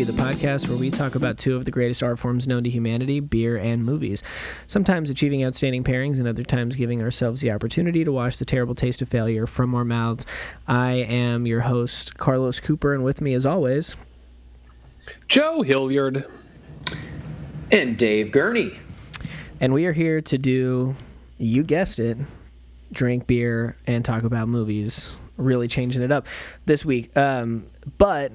Movie, the podcast where we talk about two of the greatest art forms known to humanity beer and movies. Sometimes achieving outstanding pairings, and other times giving ourselves the opportunity to wash the terrible taste of failure from our mouths. I am your host, Carlos Cooper, and with me, as always, Joe Hilliard. And Dave Gurney. And we are here to do, you guessed it, drink beer and talk about movies. Really changing it up this week. Um, but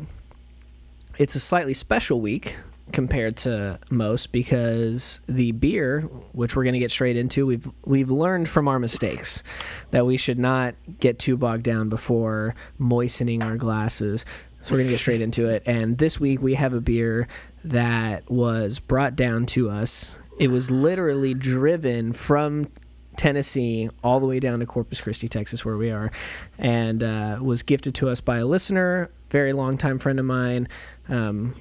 it's a slightly special week compared to most because the beer, which we're going to get straight into, we've we've learned from our mistakes that we should not get too bogged down before moistening our glasses. So we're going to get straight into it. And this week we have a beer that was brought down to us. It was literally driven from Tennessee all the way down to Corpus Christi, Texas, where we are, and uh, was gifted to us by a listener, very long time friend of mine. Um,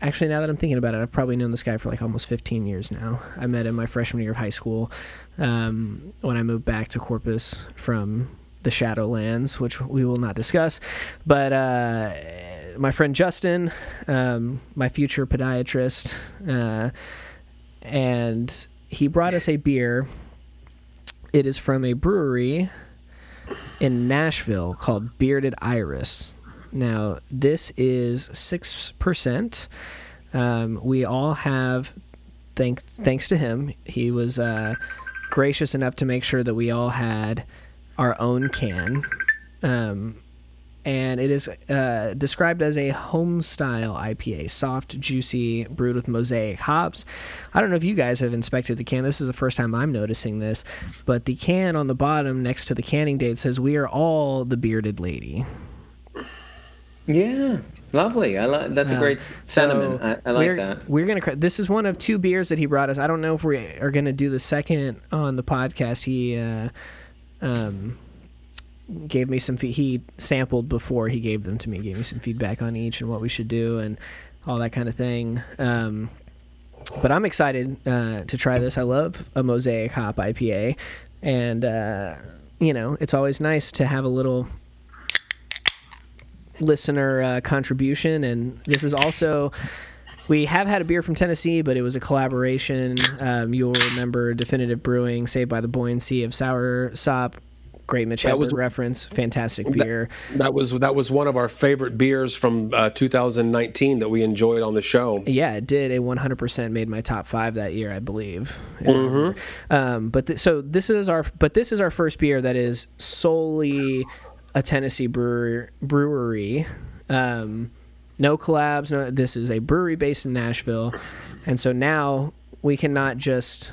actually, now that I'm thinking about it, I've probably known this guy for like almost 15 years now. I met him my freshman year of high school um, when I moved back to Corpus from the Shadowlands, which we will not discuss. But uh, my friend Justin, um, my future podiatrist, uh, and he brought us a beer. It is from a brewery in Nashville called Bearded Iris. Now, this is 6%. Um, we all have, thank, thanks to him, he was uh, gracious enough to make sure that we all had our own can. Um, and it is uh, described as a home style IPA, soft, juicy, brewed with mosaic hops. I don't know if you guys have inspected the can. This is the first time I'm noticing this, but the can on the bottom next to the canning date says, "We are all the bearded lady." Yeah, lovely. I like that's a great sentiment. So I, I like we're, that. We're gonna. This is one of two beers that he brought us. I don't know if we are gonna do the second on the podcast. He. Uh, um, gave me some fe- he sampled before he gave them to me gave me some feedback on each and what we should do and all that kind of thing um, but i'm excited uh, to try this i love a mosaic hop ipa and uh, you know it's always nice to have a little listener uh, contribution and this is also we have had a beer from Tennessee, but it was a collaboration. Um, you'll remember Definitive Brewing, Saved by the Buoyancy of Sour Sop, great Mitch Hedberg reference, fantastic beer. That, that, was that was one of our favorite beers from uh, 2019 that we enjoyed on the show. Yeah, it did. It 100% made my top five that year, I believe. Mm-hmm. Um, but th- so this is our but this is our first beer that is solely a Tennessee brewer, brewery. Um, no collabs. No, this is a brewery based in Nashville, and so now we cannot just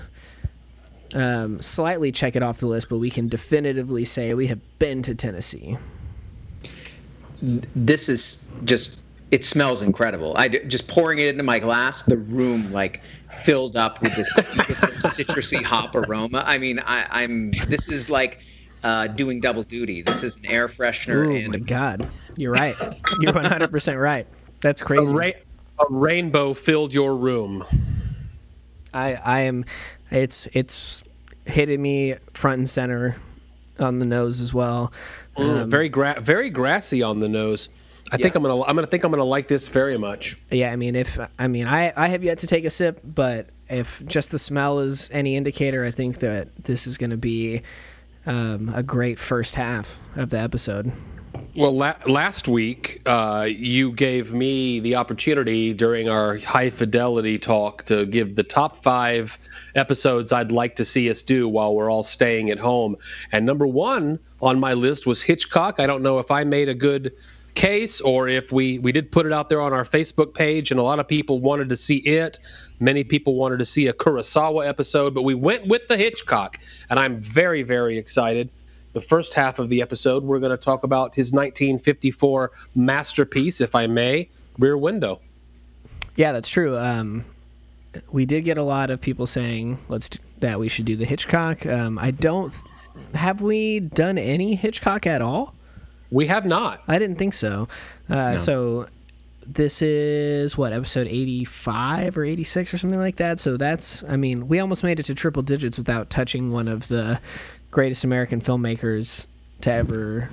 um, slightly check it off the list, but we can definitively say we have been to Tennessee. This is just it smells incredible. I just pouring it into my glass, the room like filled up with this beautiful citrusy hop aroma. I mean, I, I'm this is like uh, doing double duty. This is an air freshener oh and my god, you're right. You're 100 percent right. That's crazy. A, ra- a rainbow filled your room. I I am. It's it's hitting me front and center on the nose as well. Mm, um, very gra- very grassy on the nose. I yeah. think I'm gonna I'm gonna think I'm gonna like this very much. Yeah, I mean if I mean I I have yet to take a sip, but if just the smell is any indicator, I think that this is gonna be um, a great first half of the episode. Well, la- last week uh, you gave me the opportunity during our high fidelity talk to give the top five episodes I'd like to see us do while we're all staying at home. And number one on my list was Hitchcock. I don't know if I made a good case or if we we did put it out there on our Facebook page and a lot of people wanted to see it. Many people wanted to see a Kurosawa episode, but we went with the Hitchcock, and I'm very very excited the first half of the episode, we're going to talk about his 1954 masterpiece, if I may, Rear Window. Yeah, that's true. Um, we did get a lot of people saying let's do, that we should do the Hitchcock. Um, I don't. Have we done any Hitchcock at all? We have not. I didn't think so. Uh, no. So this is what episode 85 or 86 or something like that so that's i mean we almost made it to triple digits without touching one of the greatest American filmmakers to ever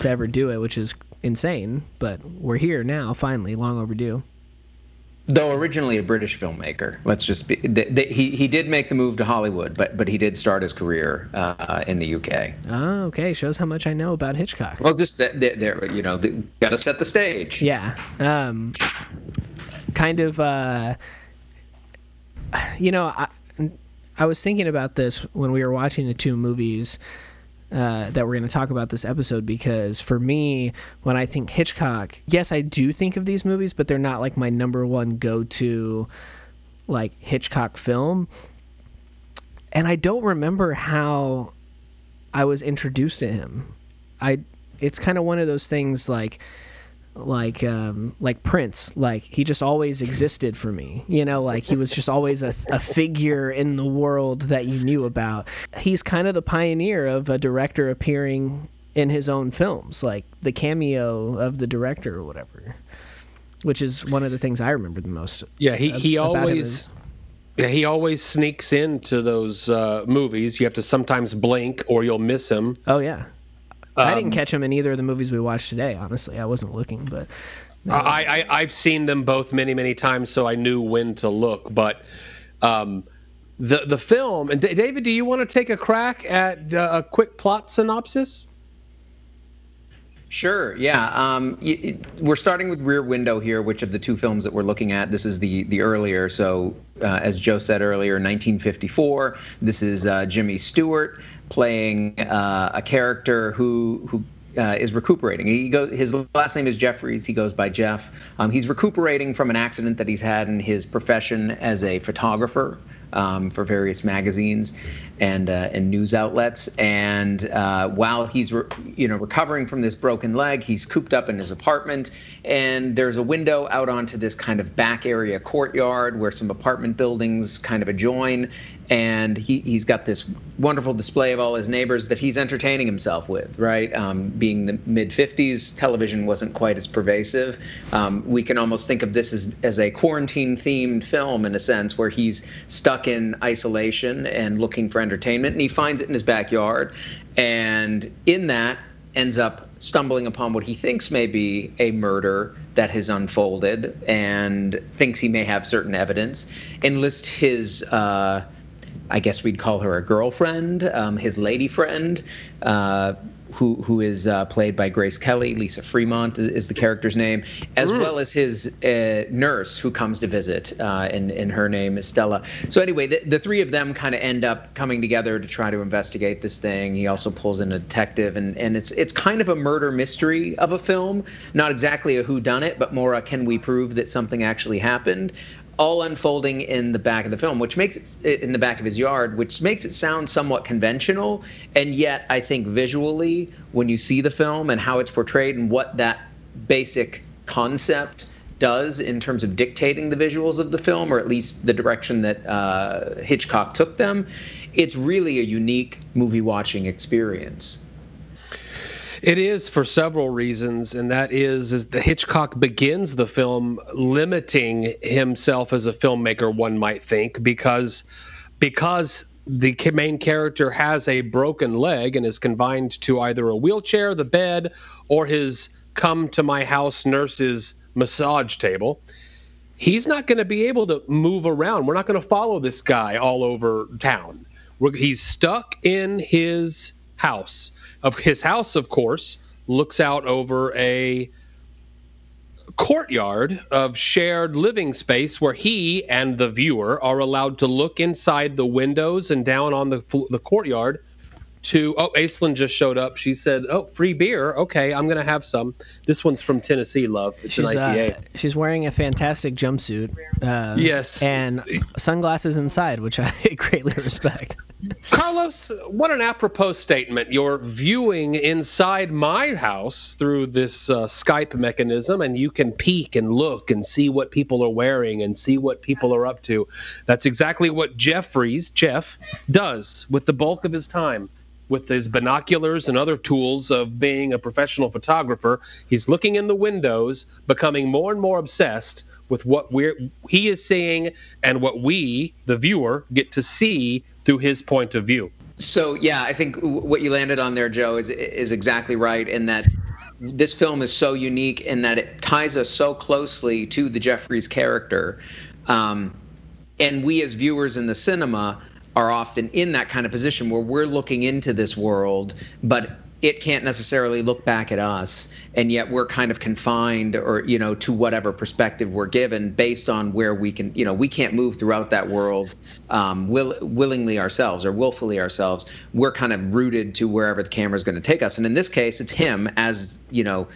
to ever do it, which is insane. But we're here now, finally, long overdue. Though originally a British filmmaker, let's just be, th- th- he he did make the move to Hollywood, but but he did start his career uh, in the UK. Oh, okay. Shows how much I know about Hitchcock. Well, just there, you know, got to set the stage. Yeah. Um, kind of. Uh, you know, I, I was thinking about this when we were watching the two movies uh, that we're going to talk about this episode because for me, when I think Hitchcock, yes, I do think of these movies, but they're not like my number one go to like Hitchcock film. And I don't remember how I was introduced to him. I it's kind of one of those things like like um, like Prince. Like he just always existed for me. You know, like he was just always a, a figure in the world that you knew about. He's kind of the pioneer of a director appearing in his own films, like the cameo of the director or whatever. Which is one of the things I remember the most. Yeah, he he always. Yeah, he always sneaks into those uh, movies. You have to sometimes blink or you'll miss him. Oh yeah. Um, I didn't catch him in either of the movies we watched today. Honestly, I wasn't looking, but no. I, I have seen them both many many times, so I knew when to look. But um, the the film and David, do you want to take a crack at uh, a quick plot synopsis? Sure. Yeah. Um, we're starting with Rear Window here, which of the two films that we're looking at? This is the the earlier. So, uh, as Joe said earlier, 1954. This is uh, Jimmy Stewart playing uh, a character who who uh, is recuperating. He goes, his last name is Jeffries. He goes by Jeff. Um, he's recuperating from an accident that he's had in his profession as a photographer um, for various magazines and uh, and news outlets. And uh, while he's re- you know recovering from this broken leg, he's cooped up in his apartment. And there's a window out onto this kind of back area courtyard where some apartment buildings kind of adjoin. And he, he's got this wonderful display of all his neighbors that he's entertaining himself with, right? Um, being the mid 50s, television wasn't quite as pervasive. Um, we can almost think of this as, as a quarantine themed film in a sense, where he's stuck in isolation and looking for entertainment, and he finds it in his backyard. And in that, ends up stumbling upon what he thinks may be a murder that has unfolded and thinks he may have certain evidence, enlists his, uh, I guess we'd call her a girlfriend, um, his lady friend, uh, who who is uh, played by Grace Kelly. Lisa Fremont is, is the character's name, as mm. well as his uh, nurse who comes to visit, uh, and and her name is Stella. So anyway, the, the three of them kind of end up coming together to try to investigate this thing. He also pulls in a detective, and and it's it's kind of a murder mystery of a film, not exactly a who done it, but more a can we prove that something actually happened all unfolding in the back of the film, which makes it in the back of his yard, which makes it sound somewhat conventional. And yet, I think visually, when you see the film and how it's portrayed and what that basic concept does in terms of dictating the visuals of the film, or at least the direction that uh, Hitchcock took them, it's really a unique movie watching experience. It is for several reasons, and that is, is the Hitchcock begins the film limiting himself as a filmmaker. One might think because because the main character has a broken leg and is confined to either a wheelchair, the bed, or his come to my house nurse's massage table. He's not going to be able to move around. We're not going to follow this guy all over town. he's stuck in his house. Of his house, of course, looks out over a courtyard of shared living space where he and the viewer are allowed to look inside the windows and down on the the courtyard to oh Aislinn just showed up. She said, "Oh, free beer. Okay, I'm gonna have some. This one's from Tennessee, love. It's she's, an IPA. Uh, she's wearing a fantastic jumpsuit. Uh, yes, and sunglasses inside, which I greatly respect. Carlos, what an apropos statement. You're viewing inside my house through this uh, Skype mechanism, and you can peek and look and see what people are wearing and see what people are up to. That's exactly what Jeffries, Jeff, does with the bulk of his time with his binoculars and other tools of being a professional photographer. He's looking in the windows, becoming more and more obsessed with what we're he is seeing and what we, the viewer, get to see through his point of view. So yeah, I think what you landed on there, Joe, is is exactly right in that this film is so unique in that it ties us so closely to the Jeffries character, um, and we as viewers in the cinema are often in that kind of position where we're looking into this world, but it can't necessarily look back at us and yet we're kind of confined or you know to whatever perspective we're given based on where we can you know we can't move throughout that world um, will, willingly ourselves or willfully ourselves. We're kind of rooted to wherever the camera is going to take us and in this case it's him as you know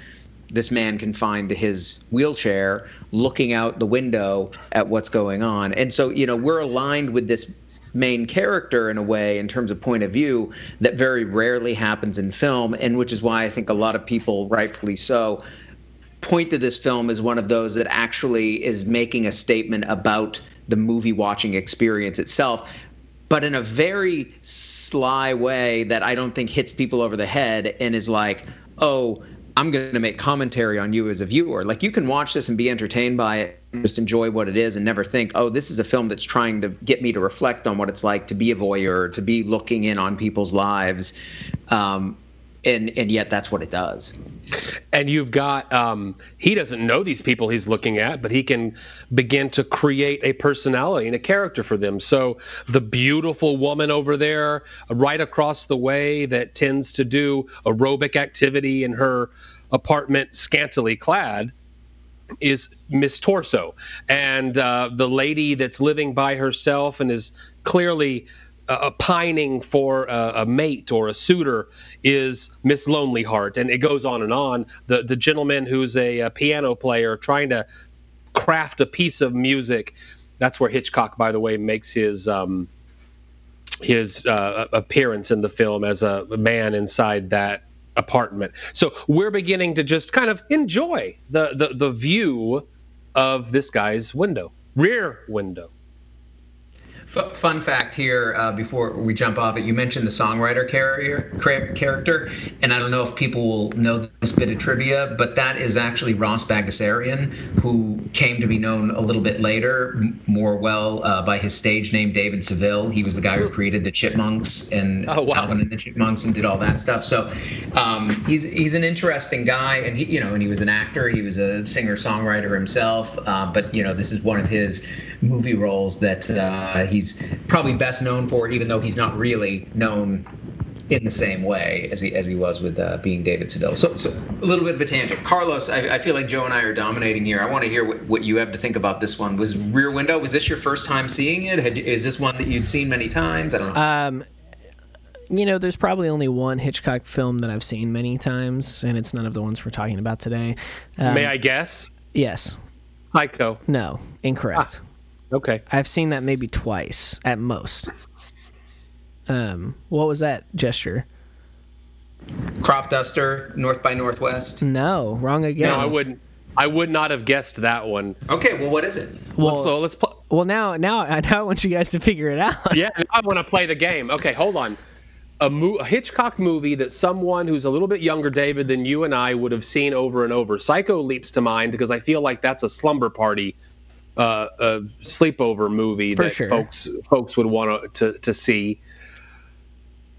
this man confined to his wheelchair looking out the window at what's going on. And so you know we're aligned with this main character in a way in terms of point of view that very rarely happens in film and which is why I think a lot of people rightfully so point to this film as one of those that actually is making a statement about the movie watching experience itself but in a very sly way that I don't think hits people over the head and is like, "Oh, I'm going to make commentary on you as a viewer. Like you can watch this and be entertained by it, just enjoy what it is, and never think, oh, this is a film that's trying to get me to reflect on what it's like to be a voyeur, to be looking in on people's lives, um, and and yet that's what it does. And you've got um, he doesn't know these people he's looking at, but he can begin to create a personality and a character for them. So the beautiful woman over there, right across the way, that tends to do aerobic activity in her apartment, scantily clad, is Miss Torso, and uh, the lady that's living by herself and is clearly uh, pining for a, a, mate or a suitor is Miss Lonely Heart, and it goes on and on. The the gentleman who's a, a, piano player trying to craft a piece of music. That's where Hitchcock, by the way, makes his um, his uh, appearance in the film as a man inside that apartment. So we're beginning to just kind of enjoy the the, the view of this guy's window, rear window. F- fun fact here uh, before we jump off it, you mentioned the songwriter carrier, character, and I don't know if people will know this bit of trivia, but that is actually Ross Bagdasarian, who came to be known a little bit later, m- more well uh, by his stage name David Seville. He was the guy who created the Chipmunks and oh, wow. Alvin and the Chipmunks and did all that stuff. So um, he's he's an interesting guy, and he you know, and he was an actor, he was a singer songwriter himself, uh, but you know, this is one of his movie roles that uh, he he's probably best known for it, even though he's not really known in the same way as he as he was with uh, being David Seville. So, so, a little bit of a tangent. Carlos, I, I, feel like Joe and I are dominating here. I want to hear what, what you have to think about this one. Was Rear Window? Was this your first time seeing it? Had, is this one that you'd seen many times? I don't know. Um, you know, there's probably only one Hitchcock film that I've seen many times, and it's none of the ones we're talking about today. Um, May I guess? Yes. Psycho. No, incorrect. Ah. Okay. I've seen that maybe twice at most. Um, what was that gesture? Crop duster, North by Northwest. No, wrong again. No, I wouldn't. I would not have guessed that one. Okay, well, what is it? Well, let's, let's play. Well, now, now, now I want you guys to figure it out. yeah, I want to play the game. Okay, hold on. A, mo- a, Hitchcock movie that someone who's a little bit younger, David, than you and I would have seen over and over. Psycho leaps to mind because I feel like that's a slumber party uh, a sleepover movie For that sure. folks folks would want to to see.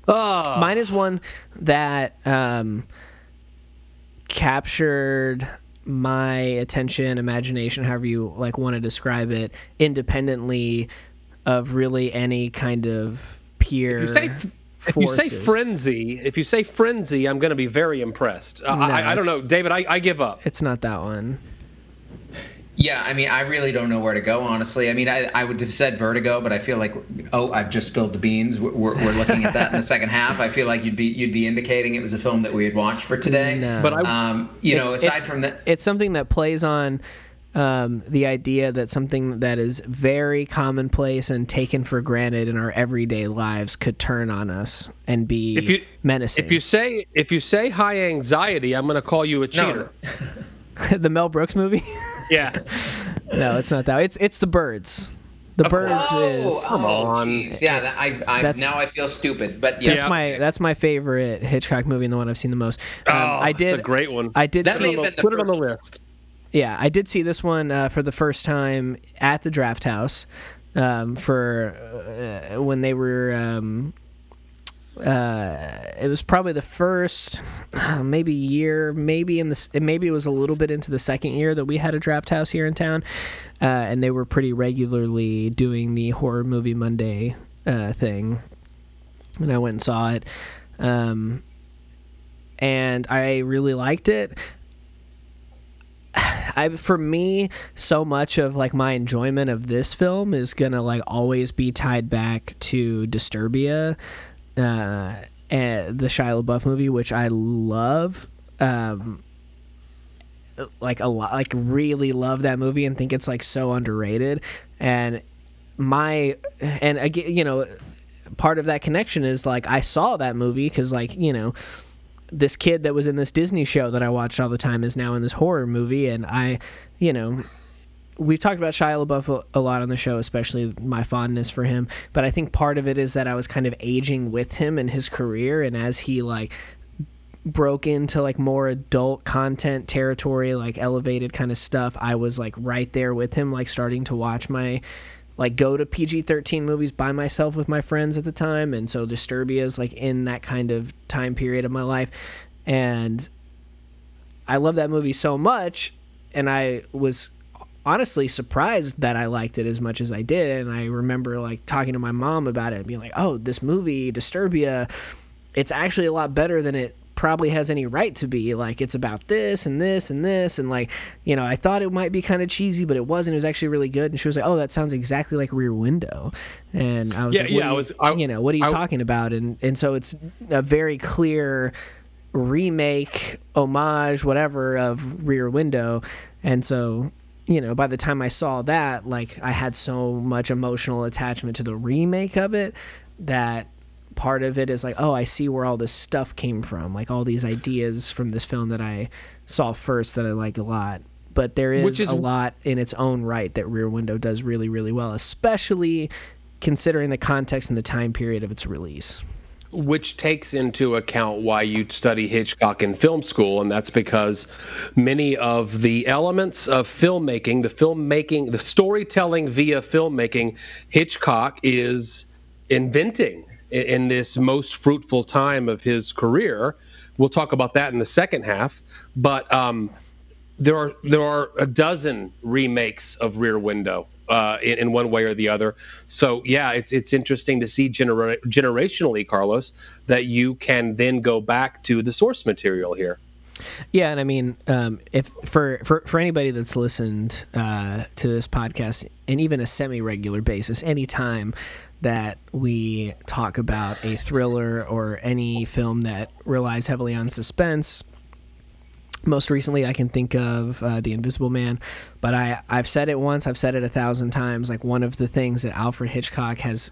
Oh. Mine is one that um, captured my attention, imagination, however you like want to describe it, independently of really any kind of peer. If you say, if you say frenzy, if you say frenzy, I'm going to be very impressed. Uh, No, I, I don't know, David. I, I give up. It's not that one. Yeah, I mean, I really don't know where to go, honestly. I mean, I, I would have said Vertigo, but I feel like, oh, I've just spilled the beans. We're, we're looking at that in the second half. I feel like you'd be you'd be indicating it was a film that we had watched for today. No. But I- um, you know, It's- aside it's- from that, it's something that plays on um, the idea that something that is very commonplace and taken for granted in our everyday lives could turn on us and be If you- menacing. If you say if you say high anxiety, I'm going to call you a cheater. the Mel Brooks movie? Yeah. no, it's not that. It's it's the birds. The birds oh, is Come oh, on. jeez. yeah, that, I, I That's- now I feel stupid, but yeah, that's my that's my favorite Hitchcock movie and the one I've seen the most. Um, oh, I did a great one. I did That see may have Put it on the list. Yeah, I did see this one uh, for the first time at the Drafthouse um, for uh, when they were um, uh, it was probably the first uh, maybe year, maybe in the maybe it was a little bit into the second year that we had a draft house here in town, uh, and they were pretty regularly doing the horror movie Monday uh, thing, and I went and saw it, um, and I really liked it. I for me, so much of like my enjoyment of this film is gonna like always be tied back to Disturbia, uh, and the Shia LaBeouf movie, which I love. Um, like a lot, like really love that movie and think it's like so underrated. And my and again, you know, part of that connection is like I saw that movie because like you know this kid that was in this Disney show that I watched all the time is now in this horror movie, and I, you know, we've talked about Shia LaBeouf a, lot on the show, especially my fondness for him. But I think part of it is that I was kind of aging with him in his career, and as he like broke into like more adult content territory, like elevated kind of stuff, I was like right there with him, like starting to watch my like go to PG thirteen movies by myself with my friends at the time, and so Disturbia is like in that kind of time period of my life, and I love that movie so much, and I was honestly surprised that I liked it as much as I did, and I remember like talking to my mom about it and being like, "Oh, this movie Disturbia." It's actually a lot better than it probably has any right to be. Like it's about this and this and this and like you know I thought it might be kind of cheesy, but it wasn't. It was actually really good. And she was like, "Oh, that sounds exactly like Rear Window." And I was yeah, like, yeah, you, I was, I, you know, what are you I, talking about? And and so it's a very clear remake, homage, whatever of Rear Window, and so you know, by the time I saw that, like I had so much emotional attachment to the remake of it that part of it is like, oh, I see where all this stuff came from, like all these ideas from this film that I saw first that I like a lot. But there is, is a lot in its own right that Rear Window does really, really well, especially considering the context and the time period of its release. Which takes into account why you study Hitchcock in film school, and that's because many of the elements of filmmaking, the filmmaking, the storytelling via filmmaking, Hitchcock is inventing in this most fruitful time of his career. We'll talk about that in the second half. But um, there are there are a dozen remakes of Rear Window uh, in, in, one way or the other. So yeah, it's it's interesting to see genera- generationally, Carlos, that you can then go back to the source material here. Yeah, and I mean, um, if for, for for anybody that's listened uh, to this podcast, and even a semi-regular basis, anytime that we talk about a thriller or any film that relies heavily on suspense. Most recently, I can think of uh, The Invisible Man, but I, I've said it once, I've said it a thousand times. Like, one of the things that Alfred Hitchcock has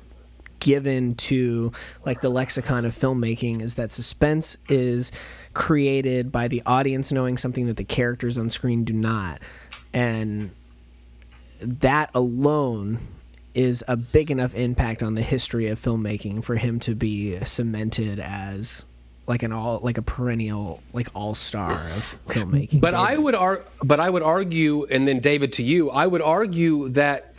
given to like the lexicon of filmmaking is that suspense is created by the audience knowing something that the characters on screen do not and that alone is a big enough impact on the history of filmmaking for him to be cemented as like an all like a perennial like all star of filmmaking. But David. I would ar- but I would argue, and then David to you, I would argue that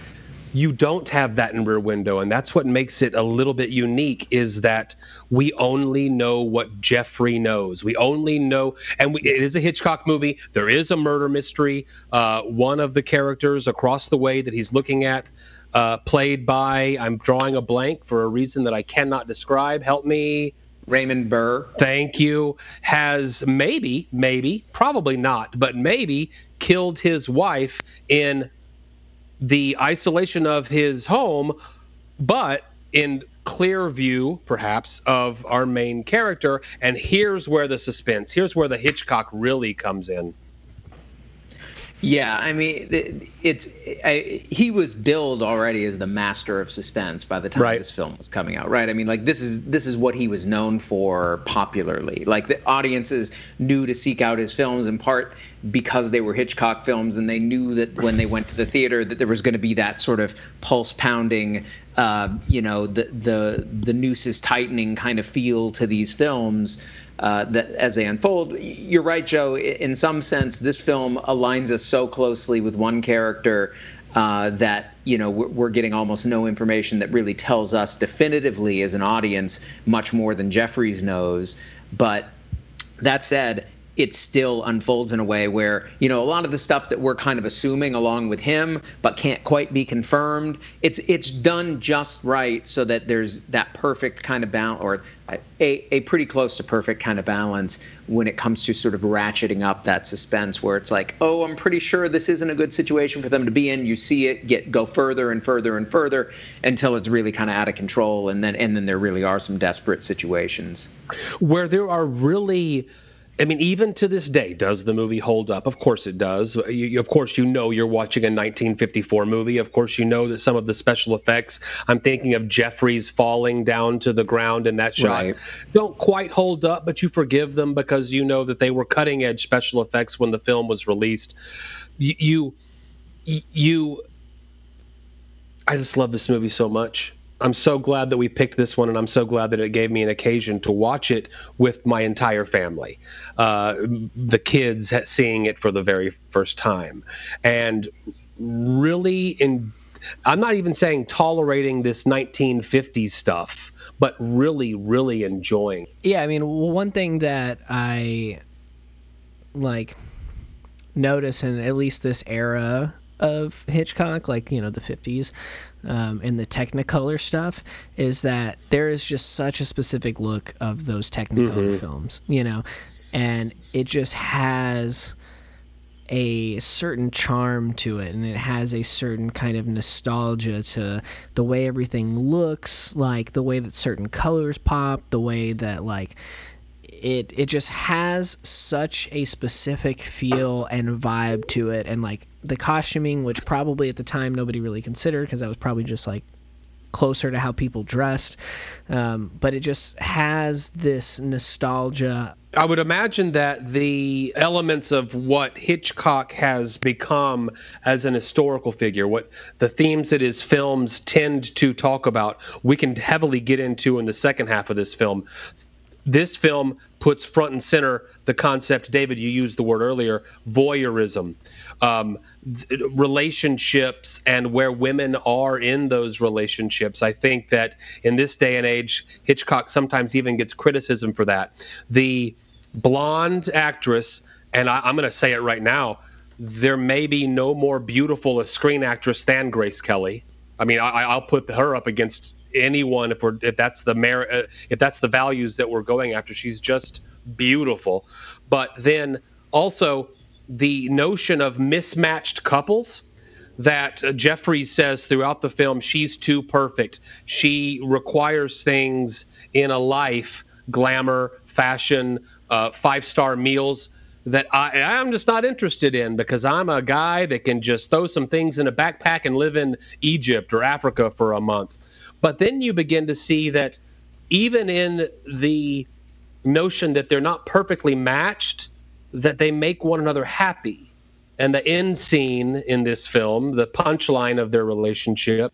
you don't have that in Rear Window, and that's what makes it a little bit unique. Is that we only know what Jeffrey knows. We only know, and we, it is a Hitchcock movie. There is a murder mystery. Uh, one of the characters across the way that he's looking at uh, played by, I'm drawing a blank for a reason that I cannot describe. Help me. Raymond Burr. Thank you. Has maybe, maybe, probably not, but maybe killed his wife in the isolation of his home, but in clear view, perhaps, of our main character. And here's where the suspense, here's where the Hitchcock really comes in. Yeah, I mean, it's I, he was billed already as the master of suspense by the time right. this film was coming out, right? I mean, like this is this is what he was known for popularly. Like the audiences knew to seek out his films in part because they were Hitchcock films, and they knew that when they went to the theater that there was going to be that sort of pulse pounding, uh, you know, the the the noose is tightening kind of feel to these films uh, that as they unfold. You're right, Joe. In some sense, this film aligns us so closely with one character uh, that you know we're, we're, getting almost no information that really tells us definitively as an audience much more than Jeffries knows. But that said, it still unfolds in a way where you know a lot of the stuff that we're kind of assuming along with him but can't quite be confirmed it's it's done just right so that there's that perfect kind of balance or a, a pretty close to perfect kind of balance when it comes to sort of ratcheting up that suspense where it's like oh i'm pretty sure this isn't a good situation for them to be in. You see it get go further and further and further until it's really kind of out of control and then and then there really are some desperate situations. Where there are really I mean, even to this day, does the movie hold up? Of course it does. You, of course, you know you're watching a 1954 movie. Of course, you know that some of the special effects, I'm thinking of Jeffries falling down to the ground in that shot, right. don't quite hold up, but you forgive them because you know that they were cutting edge special effects when the film was released. You, you, you I just love this movie so much. I'm so glad that we picked this one, and I'm so glad that it gave me an occasion to watch it with my entire family, uh, the kids seeing it for the very first time, and really in. I'm not even saying tolerating this 1950s stuff, but really, really enjoying. Yeah, I mean, one thing that I like notice in at least this era of Hitchcock, like you know the 50s, um, and the Technicolor stuff, is that there is just such a specific look of those Technicolor mm-hmm. films, you know, and it just has a certain charm to it and it has a certain kind of nostalgia to the way everything looks like the way that certain colors pop the way that like it it just has such a specific feel and vibe to it and like the costuming which probably at the time nobody really considered because that was probably just like closer to how people dressed. Um, but it just has this nostalgia. I would imagine that the elements of what Hitchcock has become as an historical figure, what the themes that his films tend to talk about, we can heavily get into in the second half of this film. This film puts front and center the concept, David, you used the word earlier, voyeurism, um, th- relationships, and where women are in those relationships. I think that in this day and age, Hitchcock sometimes even gets criticism for that. The blonde actress, and I, I'm going to say it right now, there may be no more beautiful a screen actress than Grace Kelly. I mean, I, will put her up against anyone if we're if that's the merit uh, if that's the values that we're going after. She's just beautiful. But then also the notion of mismatched couples that uh, Jeffrey says throughout the film she's too perfect. She requires things in a life, glamour, fashion, uh, five star meals that I, I'm just not interested in because I'm a guy that can just throw some things in a backpack and live in Egypt or Africa for a month. But then you begin to see that even in the notion that they're not perfectly matched, that they make one another happy. And the end scene in this film, the punchline of their relationship,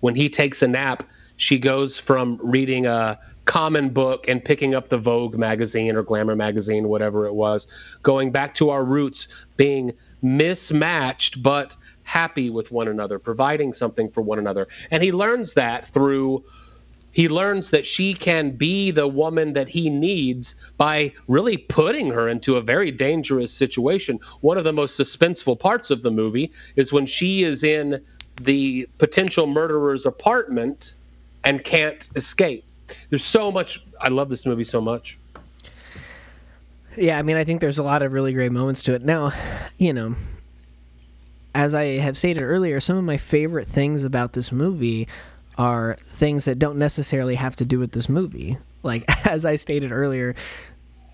when he takes a nap, she goes from reading a common book and picking up the Vogue magazine or Glamour magazine, whatever it was, going back to our roots, being mismatched, but happy with one another, providing something for one another. And he learns that through he learns that she can be the woman that he needs by really putting her into a very dangerous situation. One of the most suspenseful parts of the movie is when she is in the potential murderer's apartment and can't escape. There's so much. I love this movie so much. Yeah, I mean, I think there's a lot of really great moments to it. Now, you know, as I have stated earlier, some of my favorite things about this movie are things that don't necessarily have to do with this movie. Like as I stated earlier,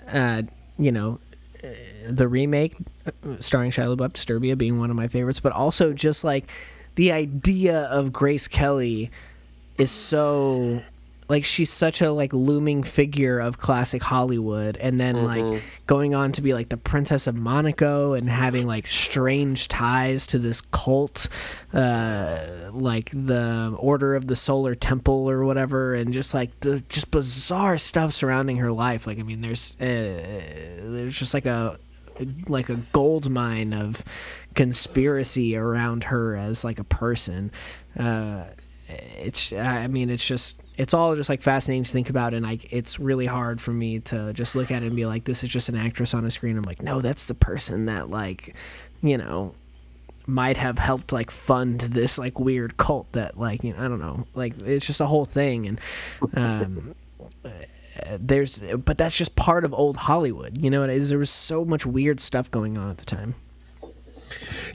uh, you know, uh, the remake uh, starring Shia LaBeouf, Disturbia, being one of my favorites, but also just like the idea of Grace Kelly is so like she's such a like looming figure of classic Hollywood and then mm-hmm. like going on to be like the Princess of Monaco and having like strange ties to this cult uh like the Order of the Solar Temple or whatever and just like the just bizarre stuff surrounding her life like I mean there's uh, there's just like a like a gold mine of conspiracy around her as like a person. Uh, it's I mean it's just it's all just like fascinating to think about and like it's really hard for me to just look at it and be like this is just an actress on a screen. I'm like no, that's the person that like you know might have helped like fund this like weird cult that like you know I don't know like it's just a whole thing and um there's but that's just part of old Hollywood you know it is there was so much weird stuff going on at the time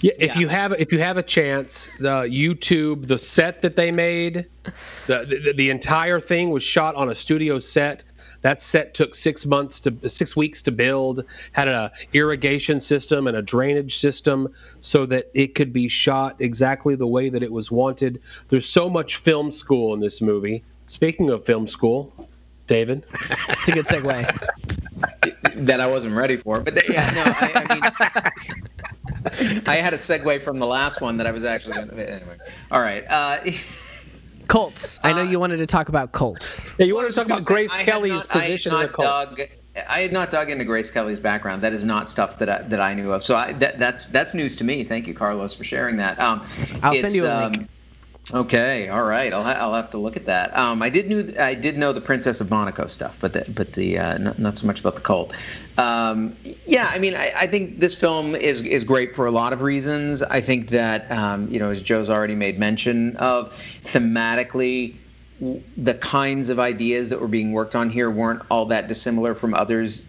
yeah, if yeah. you have if you have a chance, the YouTube, the set that they made, the, the, the entire thing was shot on a studio set. That set took six months to six weeks to build. Had a irrigation system and a drainage system so that it could be shot exactly the way that it was wanted. There's so much film school in this movie. Speaking of film school, David, it's a good segue. that I wasn't ready for, but yeah, no, I, I mean. I had a segue from the last one that I was actually going to. Anyway. All right. Uh, Colts. I know uh, you wanted to talk about Colts. Yeah, you wanted to talk about Grace Kelly's not, position in the Colts. Dug, I had not dug into Grace Kelly's background. That is not stuff that I, that I knew of. So I, that, that's that's news to me. Thank you, Carlos, for sharing that. Um, I'll send you a um, link. Okay, all right. I'll, ha- I'll have to look at that. Um, I did knew I did know the Princess of Monaco stuff, but the, but the uh, not, not so much about the cult. Um, yeah, I mean, I, I, think this film is is great for a lot of reasons. I think that um, you know, as Joe's already made mention of, thematically, the kinds of ideas that were being worked on here weren't all that dissimilar from others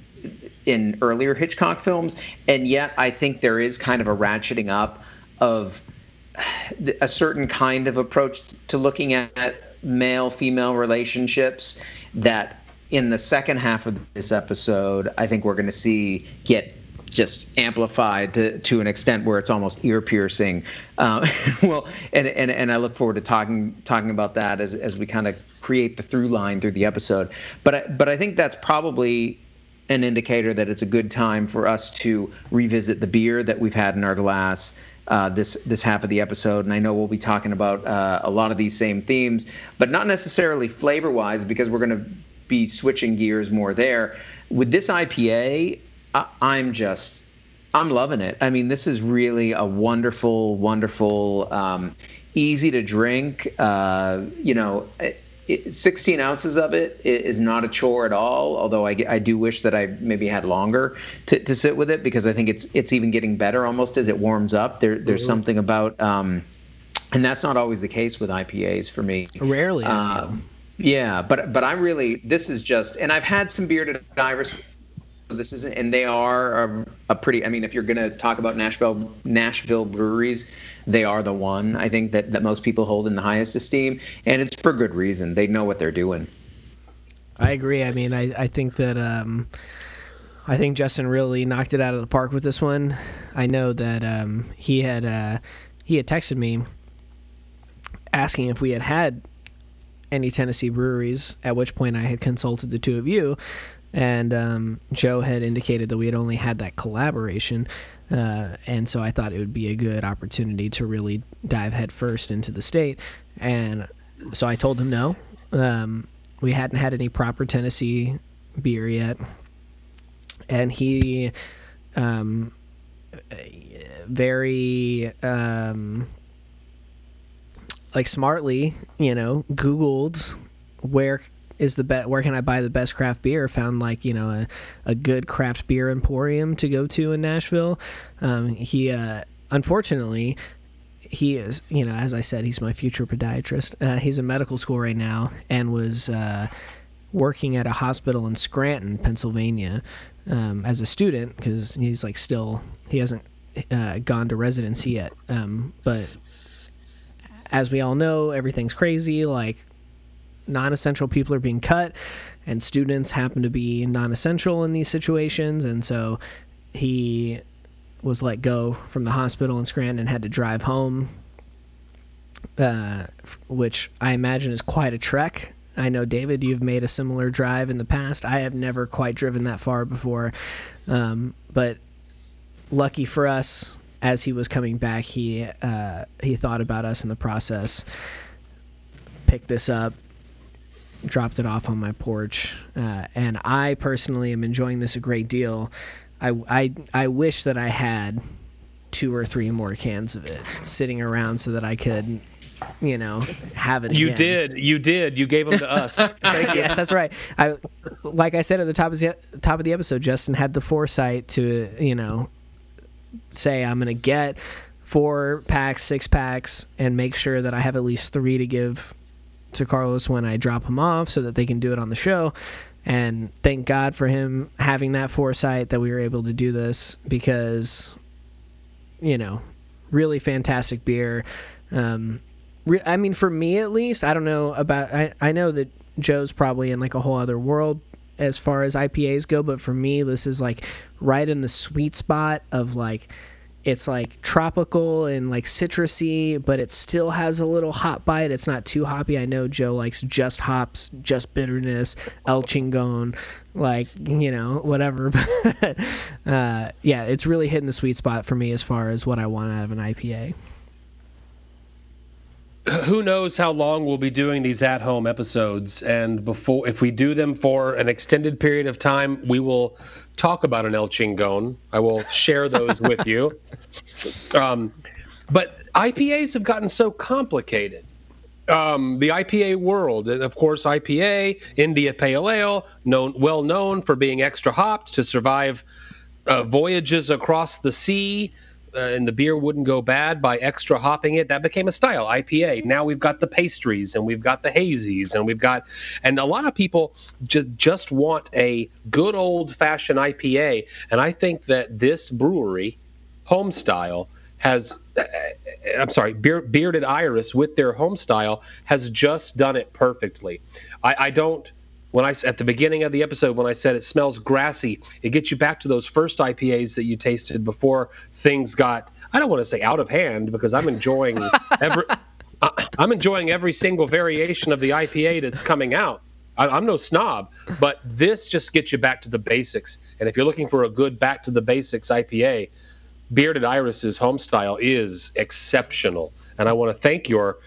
in earlier Hitchcock films, and yet I think there is kind of a ratcheting up of a certain kind of approach to looking at male female relationships that in the second half of this episode I think we're going to see get just amplified to, to an extent where it's almost ear piercing. Uh, well, and, and and I look forward to talking talking about that as as we kind of create the through line through the episode. But I, but I think that's probably an indicator that it's a good time for us to revisit the beer that we've had in our glass uh, this this half of the episode, and I know we'll be talking about uh, a lot of these same themes, but not necessarily flavor wise, because we're going to be switching gears more there. With this IPA, I, I'm just I'm loving it. I mean, this is really a wonderful, wonderful, um, easy to drink. Uh, you know, 16 ounces of it is not a chore at all. Although I, I do wish that I maybe had longer to, to sit with it because I think it's it's even getting better almost as it warms up. There there's mm-hmm. something about um, and that's not always the case with IPAs for me. Rarely, uh, Yeah, but but I'm really this is just and I've had some Bearded Iris this isn't, and they are a, a, pretty. I mean, if you're going to talk about Nashville Nashville breweries, they are the one I think that that most people hold in the highest esteem, and it's for good reason. They know what they're doing. I agree. I mean, I I think that. Um, I think Justin really knocked it out of the park with this one. I know that um, he had uh, he had texted me asking if we had had any Tennessee breweries. At which point I had consulted the two of you, and um, Joe had indicated that we had only had that collaboration, uh, and so I thought it would be a good opportunity to really dive headfirst into the state, and so I told him no, um, we hadn't had any proper Tennessee beer yet, and he, um, very um, like smartly, you know, Googled where is the best where can I buy the best craft beer? Found like you know a, a good craft beer emporium to go to in Nashville. Um, he uh, unfortunately he is you know as I said he's my future podiatrist. Uh, he's in medical school right now and was uh, working at a hospital in Scranton, Pennsylvania, um, as a student because he's like still he hasn't uh, gone to residency yet. Um, but as we all know, everything's crazy. Like non essential people are being cut, and students happen to be non essential in these situations. And so he was let go from the hospital in Scranton and had to drive home, uh, which I imagine is quite a trek. I know, David, you've made a similar drive in the past. I have never quite driven that far before. Um, but lucky for us, as he was coming back, he uh, he thought about us in the process, picked this up, dropped it off on my porch, uh, and I personally am enjoying this a great deal. I, I, I wish that I had two or three more cans of it sitting around so that I could, you know, have it. You again. did. You did. You gave them to us. yes, that's right. I, like I said at the top of the top of the episode, Justin had the foresight to, you know, say I'm gonna get four packs, six packs, and make sure that I have at least three to give to Carlos when I drop him off, so that they can do it on the show. And thank God for him having that foresight that we were able to do this because, you know, really fantastic beer. Um, re- I mean, for me at least, I don't know about. I, I know that Joe's probably in like a whole other world as far as IPAs go, but for me, this is like right in the sweet spot of like it's like tropical and like citrusy, but it still has a little hop bite. It's not too hoppy. I know Joe likes just hops, just bitterness, El Chingon, like you know whatever. But uh, yeah, it's really hitting the sweet spot for me as far as what I want out of an IPA. Who knows how long we'll be doing these at-home episodes, and before if we do them for an extended period of time, we will talk about an El Chingon. I will share those with you. Um, but IPAs have gotten so complicated. Um, the IPA world, and of course, IPA, India Pale Ale, known well known for being extra hopped to survive uh, voyages across the sea. Uh, and the beer wouldn't go bad by extra hopping it. That became a style, IPA. Now we've got the pastries and we've got the hazies and we've got, and a lot of people ju- just want a good old fashioned IPA. And I think that this brewery, home style, has, uh, I'm sorry, Bearded Iris with their home style has just done it perfectly. I, I don't when I at the beginning of the episode when I said it smells grassy, it gets you back to those first IPAs that you tasted before things got I don't want to say out of hand because I'm enjoying every I'm enjoying every single variation of the IPA that's coming out. I, I'm no snob, but this just gets you back to the basics. And if you're looking for a good back to the basics IPA, Bearded Iris's home style is exceptional. And I want to thank your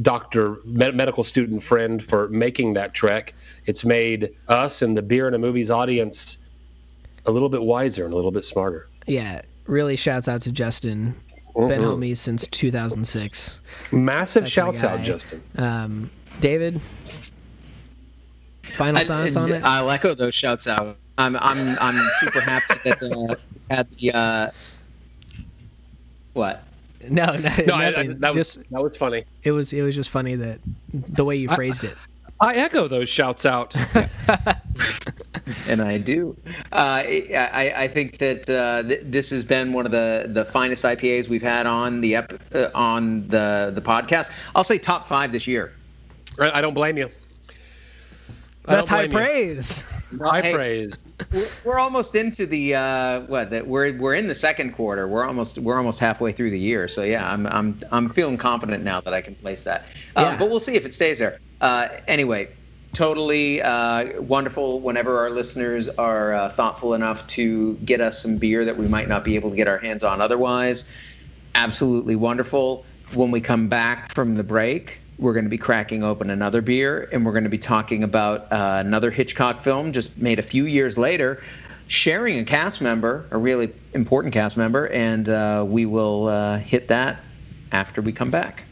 doctor med- medical student friend for making that trek it's made us and the beer and a movies audience a little bit wiser and a little bit smarter Yeah, really shouts out to Justin. Been homies since 2006. massive That's shouts out justin Um, David, final thoughts on it? I'll echo those shouts out. I'm I'm I'm super happy that uh, had the uh, what? no, no, no I, I, nothing. that, was, just that was funny it was it was just funny that the way you phrased it. I echo those shouts out and I do. Uh, I, I I think that uh, th- this has been one of the, the finest IPAs we've had on the ep- uh, on the the podcast. I'll say top five this year. i I don't blame you I That's high blame you. praise. high Hey. praise We're, we're almost into the uh, what? That we're we're in the second quarter. We're almost we're almost halfway through the year. So yeah, I'm I'm I'm feeling confident now that I can place that. Uh, Yeah. But we'll see if it stays there. Uh, anyway, totally uh, wonderful. Whenever our listeners are uh, thoughtful enough to get us some beer that we might not be able to get our hands on otherwise, absolutely wonderful. When we come back from the break, we're going to be cracking open another beer and we're going to be talking about uh, another Hitchcock film just made a few years later, sharing a cast member, a really important cast member, and uh, we will uh, hit that after we come back.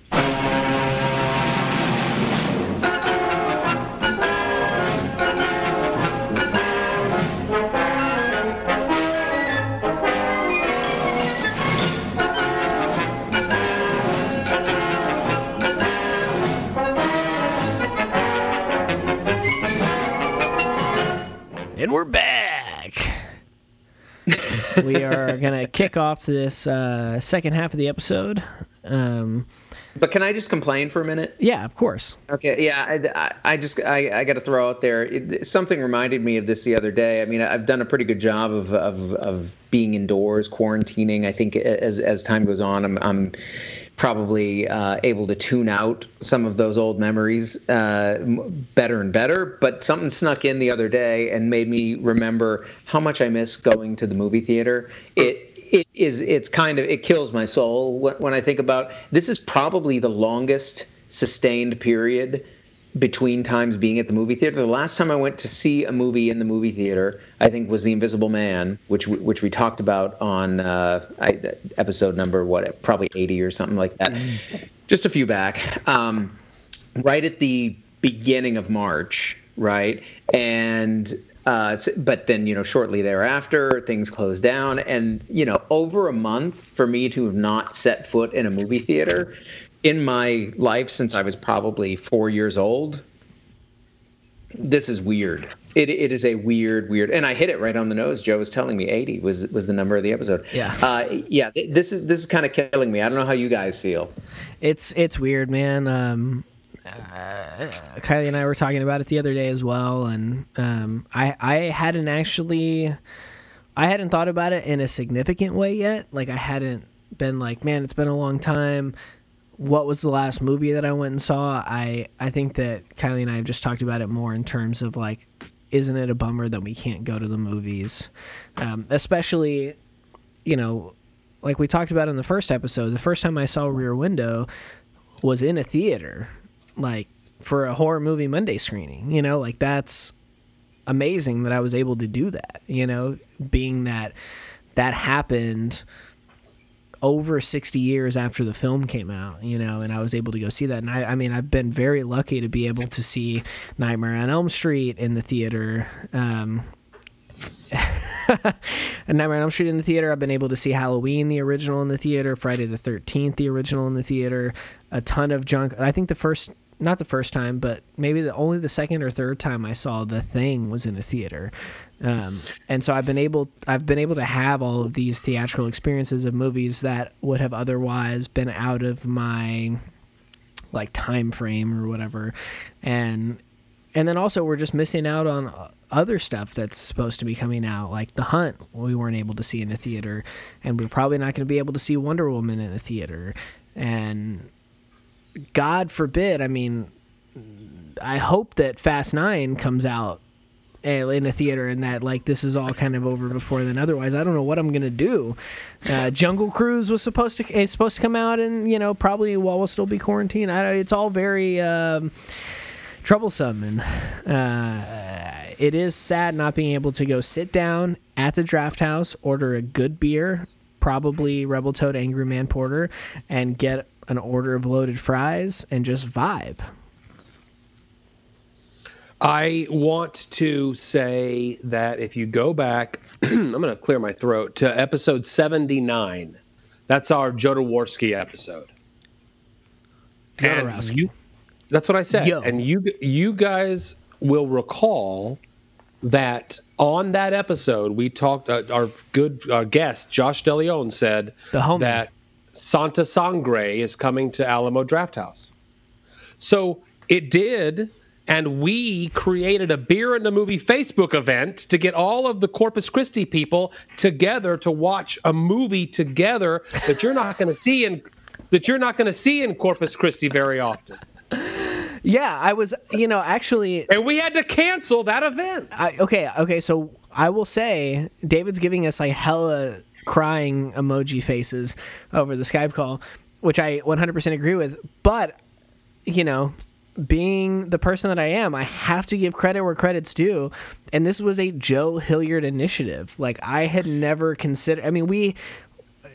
We are gonna kick off this uh, second half of the episode. Um, But can I just complain for a minute? yeah, of course. Okay, yeah, I, I, I just I, I got to throw out there it, something reminded me of this the other day. I mean, I've done a pretty good job of of, of being indoors, quarantining. I think as as time goes on, I'm I'm probably uh, able to tune out some of those old memories uh, better and better. But something snuck in the other day and made me remember how much I miss going to the movie theater. It it is it's kind of it kills my soul when, when I think about this is probably the longest sustained period between times being at the movie theater. The last time I went to see a movie in the movie theater, I think, was The Invisible Man, which we, which we talked about on uh, I, episode number what, probably 80 or something like that, just a few back. Um, right at the beginning of March, right, and. Uh, but then, you know, shortly thereafter, things closed down, and you know, over a month for me to have not set foot in a movie theater in my life since I was probably four years old, this is weird. It, it is a weird, weird, and I hit it right on the nose. Joe was telling me 80 was was the number of the episode. Yeah, uh, yeah. This is this is kind of killing me. I don't know how you guys feel. It's it's weird, man. Um, uh, Kylie and I were talking about it the other day as well, and um, I I hadn't actually, I hadn't thought about it in a significant way yet. Like I hadn't been like, man, it's been a long time what was the last movie that I went and saw? I I think that Kylie and I have just talked about it more in terms of like, isn't it a bummer that we can't go to the movies, um, especially, you know, like we talked about in the first episode. The first time I saw Rear Window was in a theater, like for a horror movie Monday screening. You know, like that's amazing that I was able to do that. You know, being that that happened over 60 years after the film came out, you know, and I was able to go see that. And I, I mean, I've been very lucky to be able to see Nightmare on Elm Street in the theater. Um, and Nightmare on Elm Street in the theater. I've been able to see Halloween, the original, in the theater. Friday the 13th, the original, in the theater. A ton of junk. I think the first not the first time, but maybe the only the second or third time I saw the thing was in a theater. Um, and so I've been able I've been able to have all of these theatrical experiences of movies that would have otherwise been out of my like time frame or whatever. And and then also we're just missing out on other stuff that's supposed to be coming out like The Hunt we weren't able to see in a theater and we're probably not going to be able to see Wonder Woman in a theater and God forbid, I mean, I hope that Fast Nine comes out in a theater and that like this is all kind of over before then. Otherwise, I don't know what I'm gonna do. Uh, Jungle Cruise was supposed to is supposed to come out and you know probably while we'll still be quarantined. I, it's all very um, troublesome and uh, it is sad not being able to go sit down at the Drafthouse, order a good beer, probably Rebel Toad Angry Man Porter, and get an order of loaded fries and just vibe. I want to say that if you go back, I'm going to clear my throat to episode 79. That's our Jodorowsky episode. Jodorowsky. That's what I said. Yo. And you you guys will recall that on that episode we talked. Uh, our good uh, guest Josh DeLeon said that Santa Sangre is coming to Alamo Drafthouse. So it did, and we created a beer in the movie Facebook event to get all of the Corpus Christi people together to watch a movie together that you're not going to see in that you're not going to see in Corpus Christi very often. Yeah, I was, you know, actually, and we had to cancel that event. I, okay, okay, so I will say, David's giving us like hella crying emoji faces over the Skype call, which I 100% agree with. But, you know, being the person that I am, I have to give credit where credit's due. And this was a Joe Hilliard initiative. Like, I had never considered, I mean, we,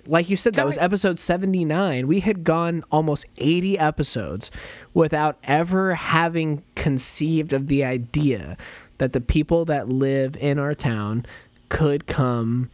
like you said, that was episode 79. We had gone almost 80 episodes without ever having conceived of the idea that the people that live in our town could come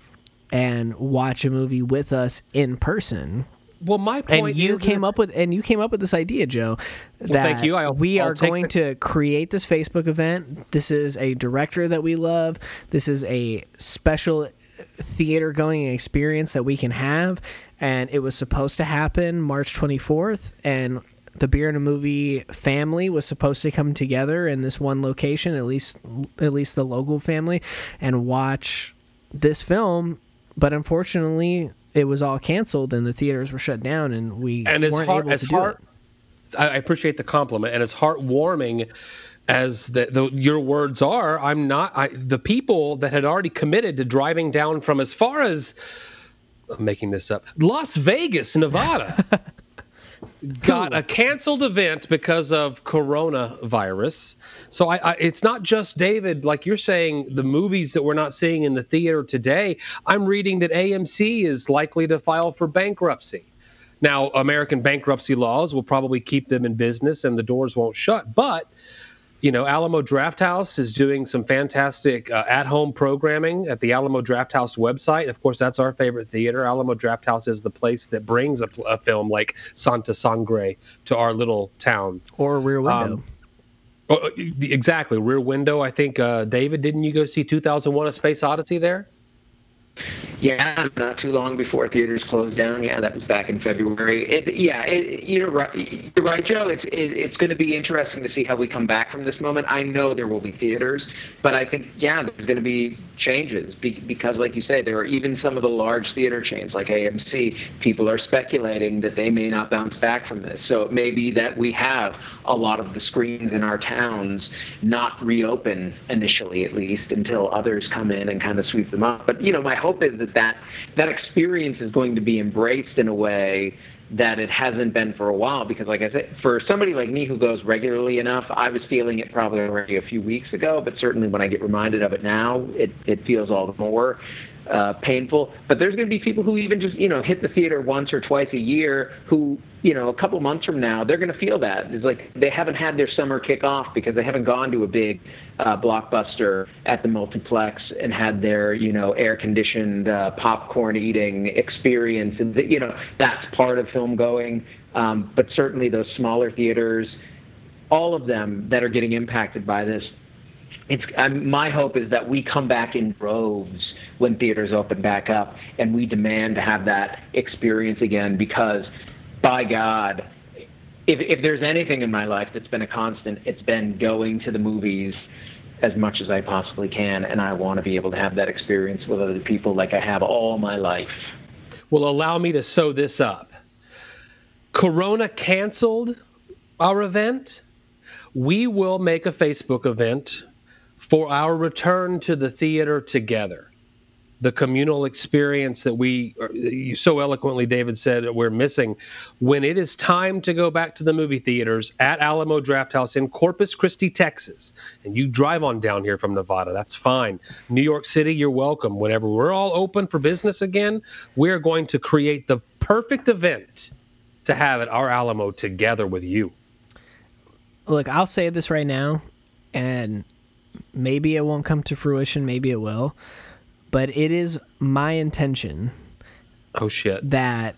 and watch a movie with us in person. Well, my point and you came up with and you came up with this idea, Joe. That well, thank you. I'll, we I'll are going the... to create this Facebook event. This is a director that we love. This is a special theater going experience that we can have, and it was supposed to happen March 24th, and the beer and a movie family was supposed to come together in this one location, at least at least the local family, and watch this film but unfortunately, it was all canceled and the theaters were shut down, and we and weren't heart, able to do heart, it. I appreciate the compliment, and as heartwarming as the, the, your words are, I'm not. I, the people that had already committed to driving down from as far as I'm making this up, Las Vegas, Nevada. got a canceled event because of coronavirus. So I, I, it's not just David, like you're saying, the movies that we're not seeing in the theater today. I'm reading that AMC is likely to file for bankruptcy. Now, American bankruptcy laws will probably keep them in business and the doors won't shut. But you know, Alamo Drafthouse is doing some fantastic uh, at-home programming at the Alamo Drafthouse website. Of course, that's our favorite theater. Alamo Drafthouse is the place that brings a, a film like Santa Sangre to our little town. Or Rear Window. Um, oh, exactly, Rear Window. I think uh, David, didn't you go see 2001: A Space Odyssey there? Yeah, not too long before theaters closed down. Yeah, that was back in February. It, yeah, it, you're right. You're right, Joe. It's it, it's going to be interesting to see how we come back from this moment. I know there will be theaters, but I think yeah, there's going to be changes because, like you say, there are even some of the large theater chains like AMC. People are speculating that they may not bounce back from this. So it may be that we have a lot of the screens in our towns not reopen initially, at least until others come in and kind of sweep them up. But you know, my hope is that that that experience is going to be embraced in a way that it hasn't been for a while because like i said for somebody like me who goes regularly enough i was feeling it probably already a few weeks ago but certainly when i get reminded of it now it, it feels all the more uh, painful. But there's going to be people who even just you know hit the theater once or twice a year who you know a couple months from now they're going to feel that it's like they haven't had their summer kick off because they haven't gone to a big uh, blockbuster at the multiplex and had their you know air conditioned uh, popcorn eating experience and you know that's part of film going. Um, but certainly those smaller theaters, all of them that are getting impacted by this. It's um, my hope is that we come back in droves when theaters open back up, and we demand to have that experience again because, by God, if, if there's anything in my life that's been a constant, it's been going to the movies as much as I possibly can, and I want to be able to have that experience with other people like I have all my life. Well, allow me to sew this up. Corona canceled our event. We will make a Facebook event for our return to the theater together the communal experience that we you so eloquently david said we're missing. When it is time to go back to the movie theaters at alamo drafthouse in corpus christi texas and you drive on down here from nevada that's fine. New york city you're welcome. Whenever we're all open for business again we're going to create the perfect event to have at our alamo together with you. Look i'll say this right now and maybe it won't come to fruition maybe it will but it is my intention. Oh shit. That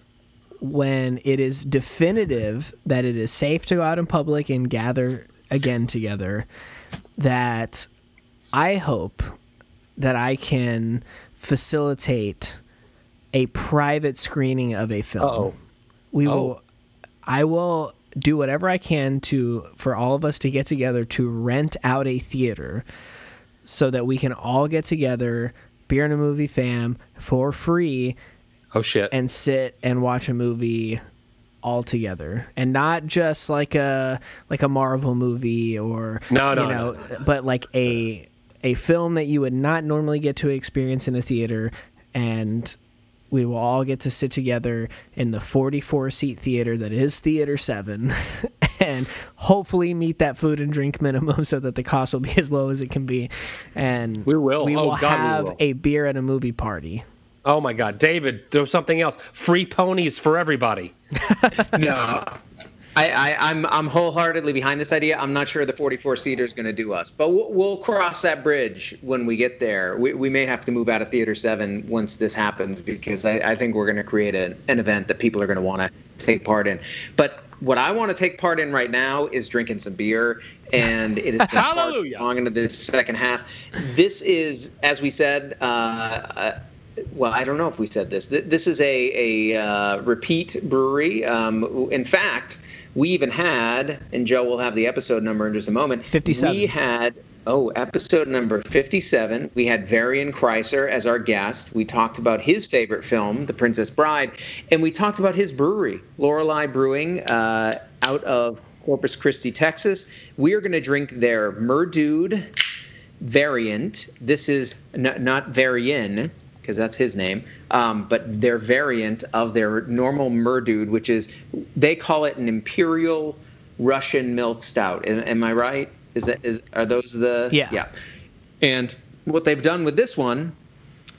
when it is definitive that it is safe to go out in public and gather again together, that I hope that I can facilitate a private screening of a film. Uh-oh. We oh. will I will do whatever I can to for all of us to get together to rent out a theater so that we can all get together beer and a movie fam for free. Oh shit! And sit and watch a movie all together, and not just like a like a Marvel movie or no, no, you know, no. but like a a film that you would not normally get to experience in a theater, and we will all get to sit together in the 44 seat theater that is Theater 7 and hopefully meet that food and drink minimum so that the cost will be as low as it can be. And we will. We oh, will God, have we will. a beer at a movie party. Oh my God, David, there's something else. Free ponies for everybody. no, I, I, am I'm, I'm wholeheartedly behind this idea. I'm not sure the 44 seater is going to do us, but we'll, we'll, cross that bridge when we get there. We, we may have to move out of Theater 7 once this happens because I, I think we're going to create a, an event that people are going to want to take part in. But what I want to take part in right now is drinking some beer, and it is Hallelujah. long into this second half. This is, as we said, uh, uh, well, I don't know if we said this. This is a, a uh, repeat brewery. Um, in fact, we even had, and Joe will have the episode number in just a moment. 57. We had, oh, episode number 57. We had Varian Chrysler as our guest. We talked about his favorite film, The Princess Bride, and we talked about his brewery, Lorelei Brewing, uh, out of Corpus Christi, Texas. We are going to drink their Merdude variant. This is n- not Varian because that's his name, um, but their variant of their normal Merdude, which is they call it an Imperial Russian Milk Stout. Am, am I right? Is that is are those the Yeah. yeah? And what they've done with this one,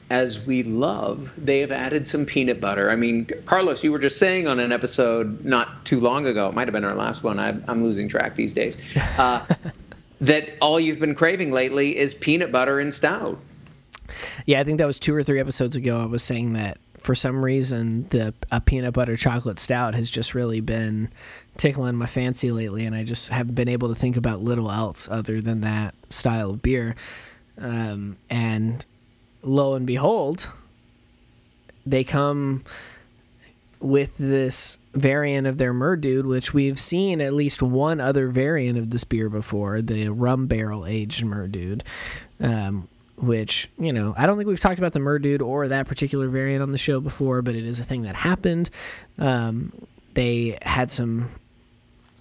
as we love, they have added some peanut butter. I mean, Carlos, you were just saying on an episode not too long ago, it might have been our last one. I, I'm losing track these days. Uh, that all you've been craving lately is peanut butter and stout. Yeah, I think that was two or three episodes ago. I was saying that for some reason the a peanut butter chocolate stout has just really been tickling my fancy lately, and I just haven't been able to think about little else other than that style of beer. Um, and lo and behold, they come with this variant of their Merdude, which we've seen at least one other variant of this beer before, the rum barrel aged Merdude. Um, which, you know, I don't think we've talked about the Merdude or that particular variant on the show before, but it is a thing that happened. Um, they had some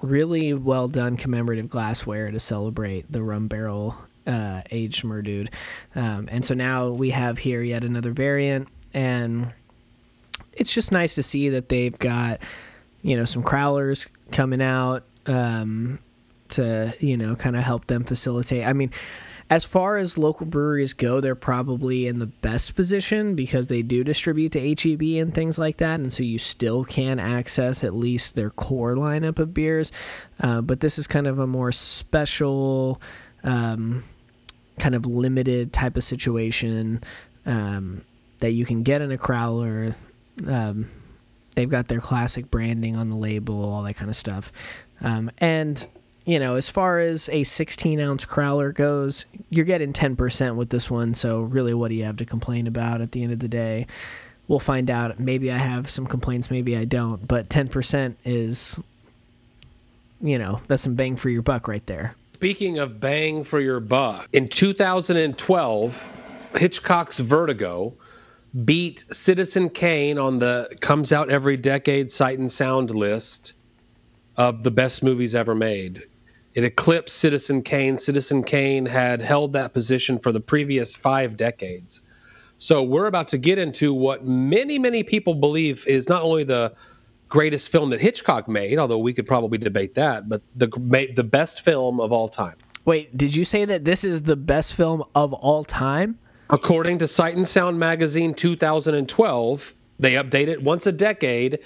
really well done commemorative glassware to celebrate the rum barrel uh, aged Merdude. Um, and so now we have here yet another variant, and it's just nice to see that they've got, you know, some crowlers coming out um, to, you know, kind of help them facilitate. I mean, as far as local breweries go, they're probably in the best position because they do distribute to HEB and things like that, and so you still can access at least their core lineup of beers. Uh, but this is kind of a more special, um, kind of limited type of situation um, that you can get in a crowler. Um, they've got their classic branding on the label, all that kind of stuff, um, and you know, as far as a 16 ounce crowler goes, you're getting 10% with this one. So, really, what do you have to complain about at the end of the day? We'll find out. Maybe I have some complaints, maybe I don't. But 10% is, you know, that's some bang for your buck right there. Speaking of bang for your buck, in 2012, Hitchcock's Vertigo beat Citizen Kane on the comes out every decade sight and sound list of the best movies ever made. It eclipsed Citizen Kane. Citizen Kane had held that position for the previous five decades. So we're about to get into what many, many people believe is not only the greatest film that Hitchcock made, although we could probably debate that, but the the best film of all time. Wait, did you say that this is the best film of all time? According to Sight and Sound magazine 2012, they update it once a decade.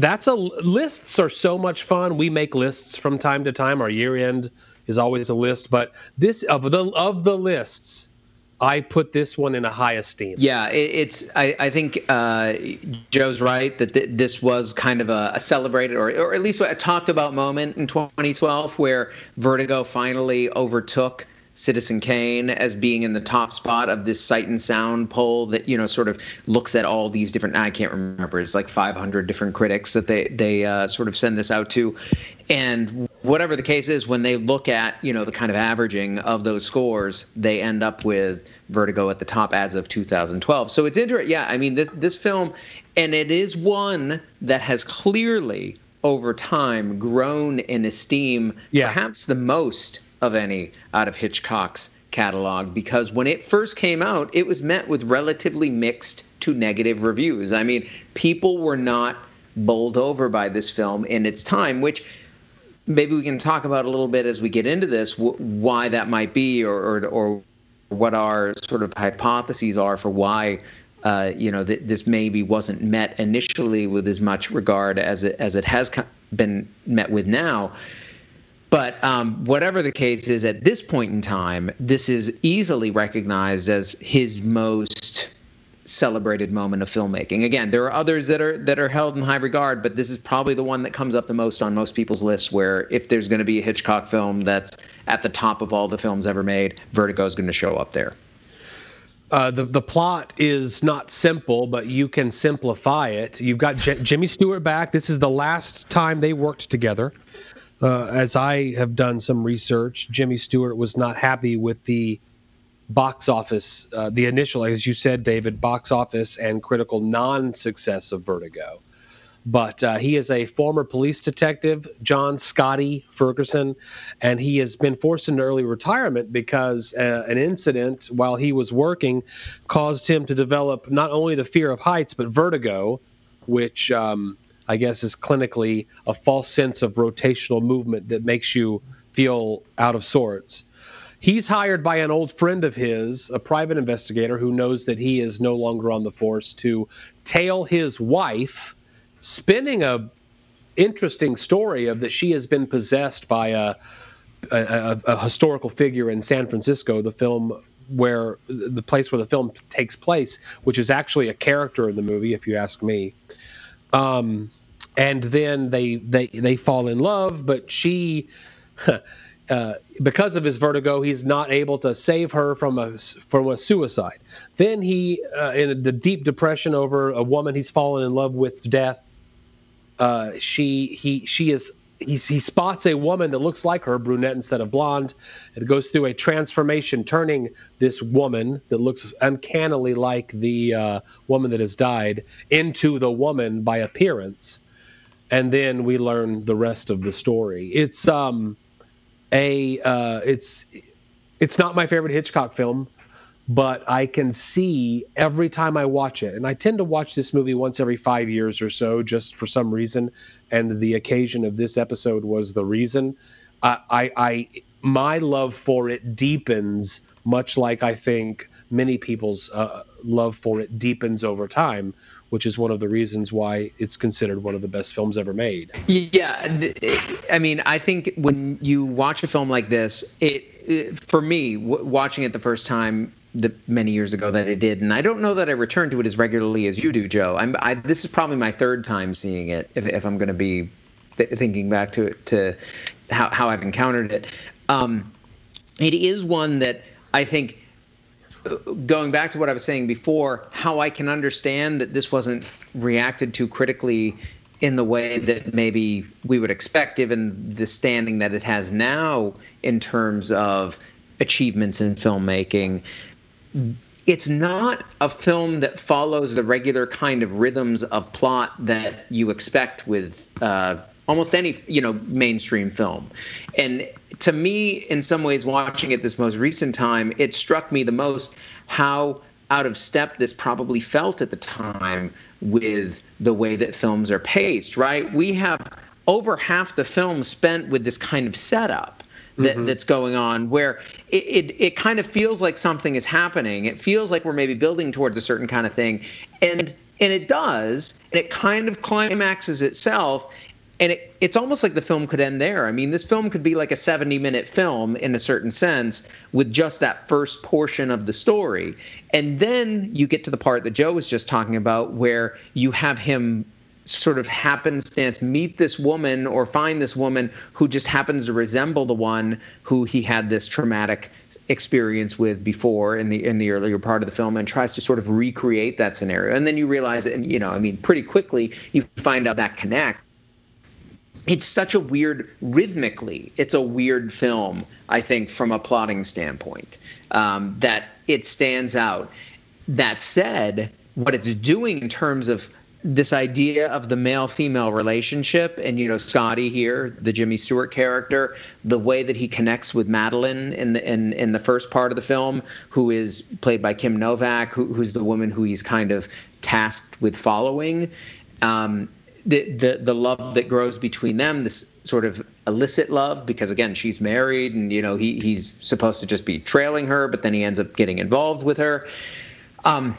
That's a lists are so much fun. We make lists from time to time. Our year end is always a list, but this of the of the lists, I put this one in a high esteem. Yeah, it, it's. I, I think uh, Joe's right that th- this was kind of a, a celebrated, or, or at least a talked about moment in 2012, where Vertigo finally overtook Citizen Kane as being in the top spot of this Sight and Sound poll that you know sort of looks at all these different. I can't remember. It's like 500 different critics that they they uh, sort of send this out to, and whatever the case is, when they look at you know the kind of averaging of those scores, they end up with Vertigo at the top as of 2012. So it's interesting. Yeah, I mean this this film, and it is one that has clearly over time grown in esteem, Yeah. perhaps the most of any out of Hitchcock's catalog because when it first came out, it was met with relatively mixed to negative reviews. I mean, people were not bowled over by this film in its time, which maybe we can talk about a little bit as we get into this wh- why that might be or, or, or what our sort of hypotheses are for why uh, you know th- this maybe wasn't met initially with as much regard as it as it has co- been met with now. But um, whatever the case is, at this point in time, this is easily recognized as his most celebrated moment of filmmaking. Again, there are others that are that are held in high regard, but this is probably the one that comes up the most on most people's lists. Where if there's going to be a Hitchcock film that's at the top of all the films ever made, Vertigo is going to show up there. Uh, the the plot is not simple, but you can simplify it. You've got J- Jimmy Stewart back. This is the last time they worked together. Uh, as I have done some research, Jimmy Stewart was not happy with the box office, uh, the initial, as you said, David, box office and critical non-success of Vertigo. but uh, he is a former police detective, John Scotty Ferguson, and he has been forced into early retirement because uh, an incident while he was working caused him to develop not only the fear of heights but vertigo, which um, I guess is clinically a false sense of rotational movement that makes you feel out of sorts. He's hired by an old friend of his, a private investigator who knows that he is no longer on the force, to tail his wife, spinning a interesting story of that she has been possessed by a, a, a historical figure in San Francisco, the film where the place where the film takes place, which is actually a character in the movie, if you ask me. Um, and then they they they fall in love, but she. Uh, because of his vertigo, he's not able to save her from a from a suicide. Then he, uh, in a deep depression over a woman he's fallen in love with, to death. Uh, she he she is he, he spots a woman that looks like her, brunette instead of blonde. It goes through a transformation, turning this woman that looks uncannily like the uh, woman that has died into the woman by appearance, and then we learn the rest of the story. It's um a uh, it's it's not my favorite Hitchcock film, but I can see every time I watch it, and I tend to watch this movie once every five years or so, just for some reason. And the occasion of this episode was the reason. I, I, I my love for it deepens, much like I think many people's uh, love for it deepens over time which is one of the reasons why it's considered one of the best films ever made. Yeah, I mean, I think when you watch a film like this, it, it for me, w- watching it the first time the many years ago that I did, and I don't know that I return to it as regularly as you do, Joe. I'm I, this is probably my third time seeing it, if, if I'm going to be th- thinking back to it to how how I've encountered it. Um, it is one that I think going back to what I was saying before, how I can understand that this wasn't reacted to critically in the way that maybe we would expect, given the standing that it has now in terms of achievements in filmmaking. It's not a film that follows the regular kind of rhythms of plot that you expect with uh, almost any you know mainstream film. And to me in some ways watching it this most recent time it struck me the most how out of step this probably felt at the time with the way that films are paced right? We have over half the film spent with this kind of setup that, mm-hmm. that's going on where it, it, it kind of feels like something is happening. It feels like we're maybe building towards a certain kind of thing. And and it does. And it kind of climaxes itself and it, it's almost like the film could end there. I mean, this film could be like a 70 minute film in a certain sense with just that first portion of the story. And then you get to the part that Joe was just talking about where you have him sort of happenstance meet this woman or find this woman who just happens to resemble the one who he had this traumatic experience with before in the in the earlier part of the film and tries to sort of recreate that scenario and then you realize and you know i mean pretty quickly you find out that connect it's such a weird rhythmically it's a weird film i think from a plotting standpoint um, that it stands out. That said what it's doing in terms of this idea of the male female relationship and you know Scotty here the Jimmy Stewart character the way that he connects with Madeleine in the in, in the first part of the film who is played by Kim Novak who, who's the woman who he's kind of tasked with following um, the, the the love that grows between them, this sort of illicit love, because again, she's married and you know he he's supposed to just be trailing her, but then he ends up getting involved with her. Um,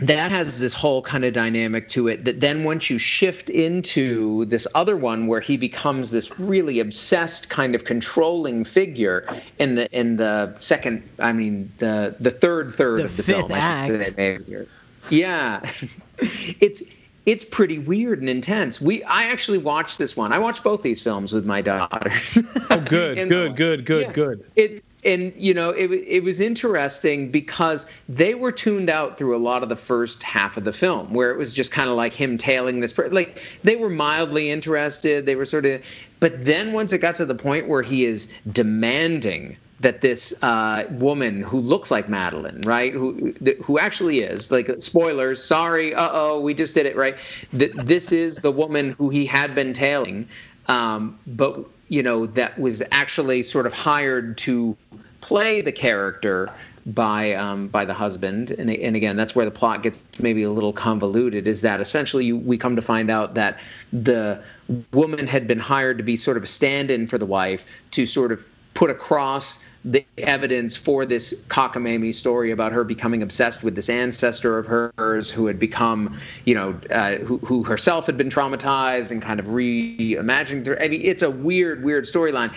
that has this whole kind of dynamic to it that then once you shift into this other one where he becomes this really obsessed kind of controlling figure in the in the second i mean the the third third the of the film act. I should say maybe. yeah it's it's pretty weird and intense. We I actually watched this one. I watched both these films with my daughters. oh, good, good, good, good, yeah, good. It and you know it it was interesting because they were tuned out through a lot of the first half of the film where it was just kind of like him tailing this like they were mildly interested. They were sort of, but then once it got to the point where he is demanding that this uh, woman who looks like Madeleine, right, who who actually is like spoilers. Sorry, uh oh, we just did it right. That this is the woman who he had been tailing, um, but you know that was actually sort of hired to play the character by um, by the husband, and, and again, that's where the plot gets maybe a little convoluted. Is that essentially you, we come to find out that the woman had been hired to be sort of a stand-in for the wife to sort of put across the evidence for this cockamamie story about her becoming obsessed with this ancestor of hers who had become, you know, uh, who, who herself had been traumatized and kind of reimagining. I mean, it's a weird, weird storyline.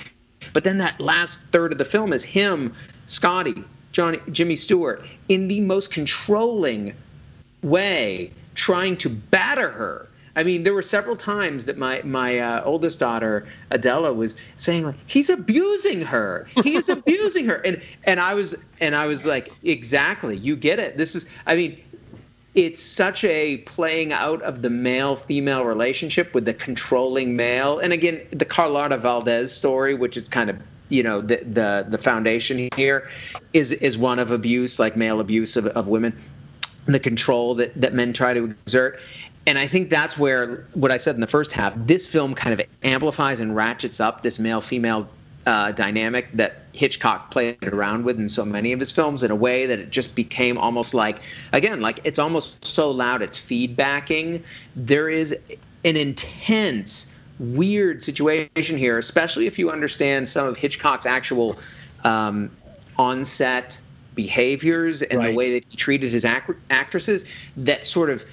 But then that last third of the film is him, Scotty, Johnny, Jimmy Stewart, in the most controlling way, trying to batter her I mean, there were several times that my my uh, oldest daughter Adela was saying like, "He's abusing her. He's abusing her," and and I was and I was like, "Exactly, you get it. This is. I mean." It's such a playing out of the male female relationship with the controlling male. And again, the Carlotta Valdez story, which is kind of you know the the the foundation here is is one of abuse like male abuse of, of women the control that that men try to exert and I think that's where what I said in the first half, this film kind of amplifies and ratchets up this male female uh, dynamic that Hitchcock played around with in so many of his films in a way that it just became almost like, again, like it's almost so loud it's feedbacking. There is an intense, weird situation here, especially if you understand some of Hitchcock's actual um, on-set behaviors and right. the way that he treated his act- actresses that sort of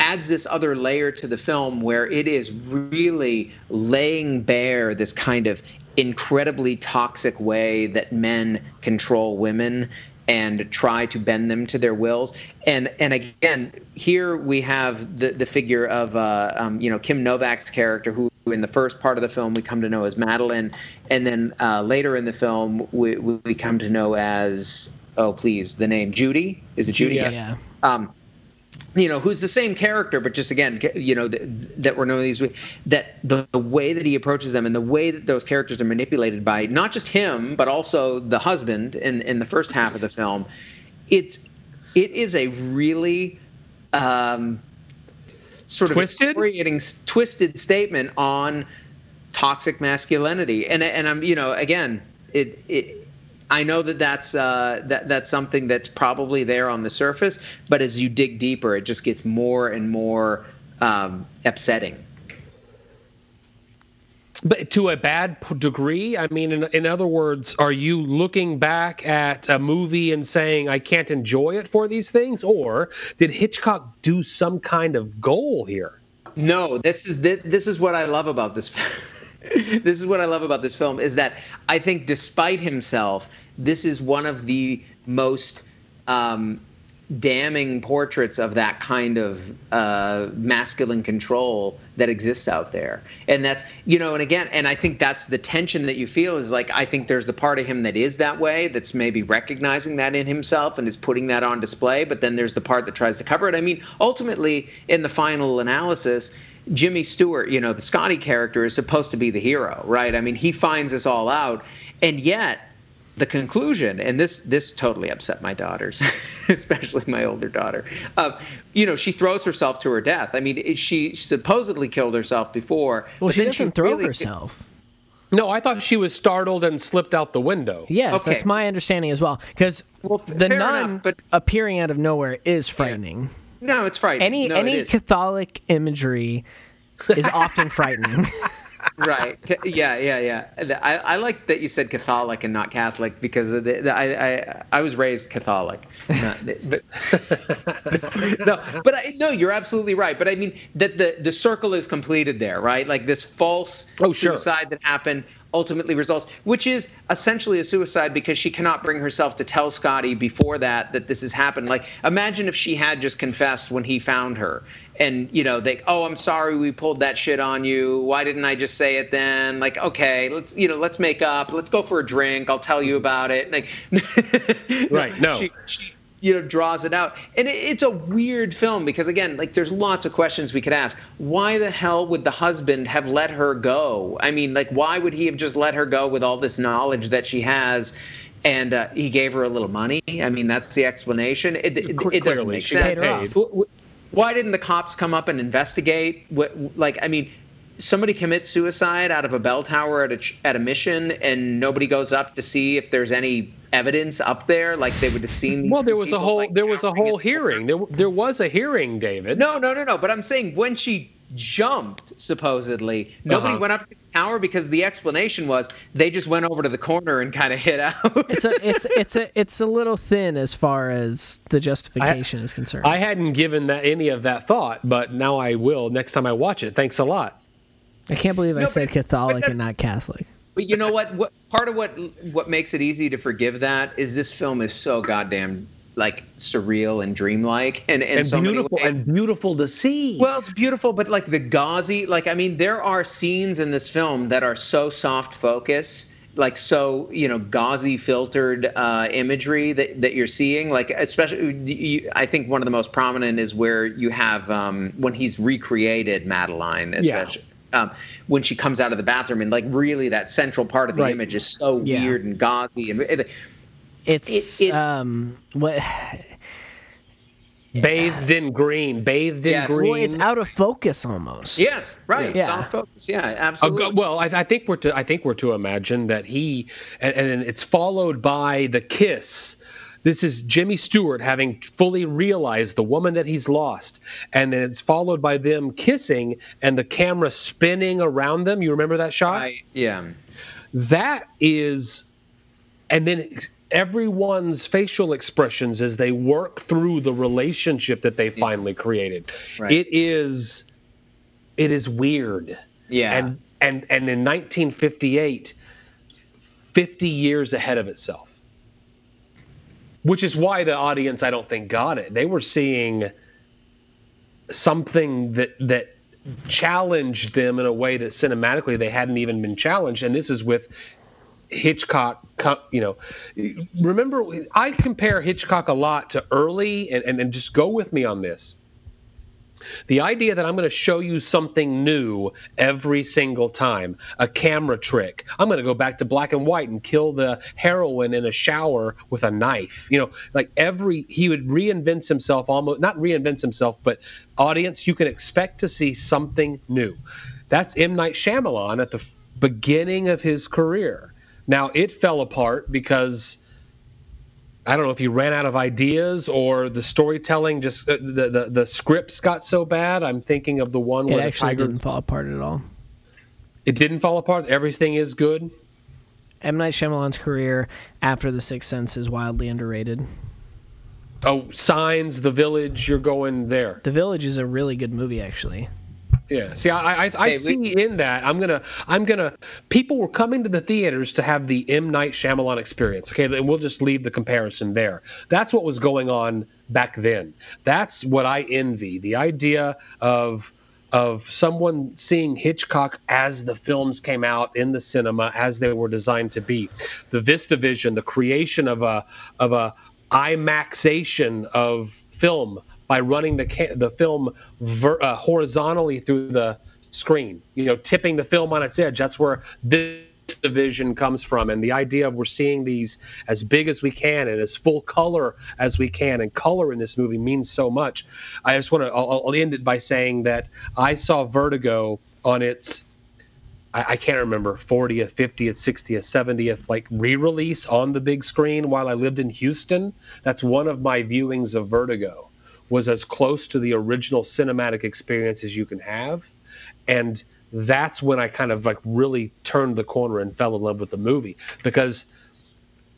adds this other layer to the film where it is really laying bare this kind of incredibly toxic way that men control women and try to bend them to their wills. And and again, here we have the the figure of uh, um, you know Kim Novak's character, who in the first part of the film we come to know as Madeleine, and then uh, later in the film we we come to know as oh please the name Judy is it Judy? Yeah. yeah. Um, you know, who's the same character, but just again, you know, that, that we're knowing these that the, the, way that he approaches them and the way that those characters are manipulated by not just him, but also the husband in in the first half of the film, it's it is a really um, sort twisted? of twisted statement on toxic masculinity, and and I'm you know again it it I know that that's uh, that that's something that's probably there on the surface, but as you dig deeper, it just gets more and more um, upsetting. But to a bad degree, I mean, in, in other words, are you looking back at a movie and saying I can't enjoy it for these things, or did Hitchcock do some kind of goal here? No, this is this, this is what I love about this. this is what I love about this film is that I think despite himself, this is one of the most um, damning portraits of that kind of uh, masculine control that exists out there. And that's, you know, and again, and I think that's the tension that you feel is like, I think there's the part of him that is that way, that's maybe recognizing that in himself and is putting that on display. But then there's the part that tries to cover it. I mean, ultimately, in the final analysis, Jimmy Stewart, you know, the Scotty character is supposed to be the hero, right? I mean, he finds this all out, and yet the conclusion, and this this totally upset my daughters, especially my older daughter. Uh, you know, she throws herself to her death. I mean, she supposedly killed herself before. Well, she doesn't she throw really herself. No, I thought she was startled and slipped out the window. Yes, okay. that's my understanding as well. Because well, the nun enough, but, appearing out of nowhere is frightening. Yeah. No, it's frightening. Any no, any Catholic imagery is often frightening. right. Yeah, yeah, yeah. I, I like that you said Catholic and not Catholic because the, the, I, I I was raised Catholic. Not, but, no, but I, no, you're absolutely right. But I mean that the the circle is completed there, right? Like this false oh, sure. suicide that happened ultimately results, which is essentially a suicide because she cannot bring herself to tell Scotty before that that this has happened. Like, imagine if she had just confessed when he found her, and you know, they, oh, I'm sorry, we pulled that shit on you. Why didn't I just say it then? Like, okay, let's, you know, let's make up. Let's go for a drink. I'll tell you about it. Like, right? No. She, she, you know draws it out. And it, it's a weird film because again like there's lots of questions we could ask. Why the hell would the husband have let her go? I mean like why would he have just let her go with all this knowledge that she has and uh, he gave her a little money? I mean that's the explanation. It, it, it doesn't make she sense. got paid. W- w- why didn't the cops come up and investigate? What like i mean somebody commits suicide out of a bell tower at a at a mission and nobody goes up to see if there's any evidence up there like they would have seen Well, there was a whole like, there was a whole in the hearing. There there was a hearing, David. no no no no but i'm saying when she jumped supposedly nobody Uh-huh. went up to the tower because the explanation was they just went over to the corner and kind of hit out It's a it's it's a it's a little thin as far as the justification is concerned. I hadn't given that any of that thought, but now I will next time I watch it. Thanks a lot. I can't believe I No, said Catholic and not Catholic. But you know what? What part of what what makes it easy to forgive that is this film is so goddamn like surreal and dreamlike and and, And so beautiful and beautiful to see. Well, it's beautiful, but like the gauzy, like I mean, there are scenes in this film that are so soft focus, like so you know gauzy filtered uh, imagery that, that you're seeing. Like especially, you, I think one of the most prominent is where you have um, when he's recreated Madeleine, especially. Um, when she comes out of the bathroom and like really that central part of the Right. image is so Yeah. weird and gauzy and it, It's It- it- um what bathed in green, bathed in Yes. green. well, it's out of focus almost. yes right Yeah. soft focus yeah absolutely go- well, I, I think we're to I think we're to imagine that he and, and it's followed by the kiss. This is Jimmy Stewart having fully realized the woman that he's lost, and then it's followed by them kissing and the camera spinning around them. You remember that shot? I, yeah. That is and then everyone's facial expressions as they work through the relationship that they finally created. Right. it is it is weird. Yeah. And and and in 1958 50 years ahead of itself which is why the audience i don't think got it. They were seeing something that that challenged them in a way that cinematically they hadn't even been challenged. And this is with hitchcock you know remember i compare hitchcock a lot to early and, and, and just go with me on this the idea that I'm going to show you something new every single time, a camera trick. I'm going to go back to black and white and kill the heroine in a shower with a knife. You know, like every he would reinvent himself almost not reinvent himself, but audience, you can expect to see something new. That's M Night Shyamalan at the beginning of his career. Now it fell apart because I don't know if he ran out of ideas or the storytelling just the the, the, the scripts got so bad. I'm thinking of the one It where actually didn't fall apart at all. it didn't fall apart. Everything is good. M Night Shyamalan's career after The Sixth Sense is wildly underrated. Oh, signs, the village. You're going there. The Village is a really good movie, actually. Yeah. See, I I, I Hey, see we- in that. I'm gonna I'm gonna. People were coming to the theaters to have the M Night Shyamalan experience. Okay, and we'll just leave the comparison there. That's what was going on back then. That's what I envy. The idea of of someone seeing Hitchcock as the films came out in the cinema as they were designed to be. The Vista Vision, the creation of a of a IMAXation of film by running the ca- the film ver- uh, horizontally through the screen. You know, tipping the film on its edge. That's where this division comes from, and the idea of we're seeing these as big as we can and as full color as we can. And color in this movie means so much. I just want to. I'll, I'll end it by saying that I saw Vertigo on its I, can't remember 40th, 50th, 60th, 70th like re-release on the big screen while I lived in Houston. That's one of my viewings of Vertigo. Was as close to the original cinematic experience as you can have, and that's when I kind of like really turned the corner and fell in love with the movie because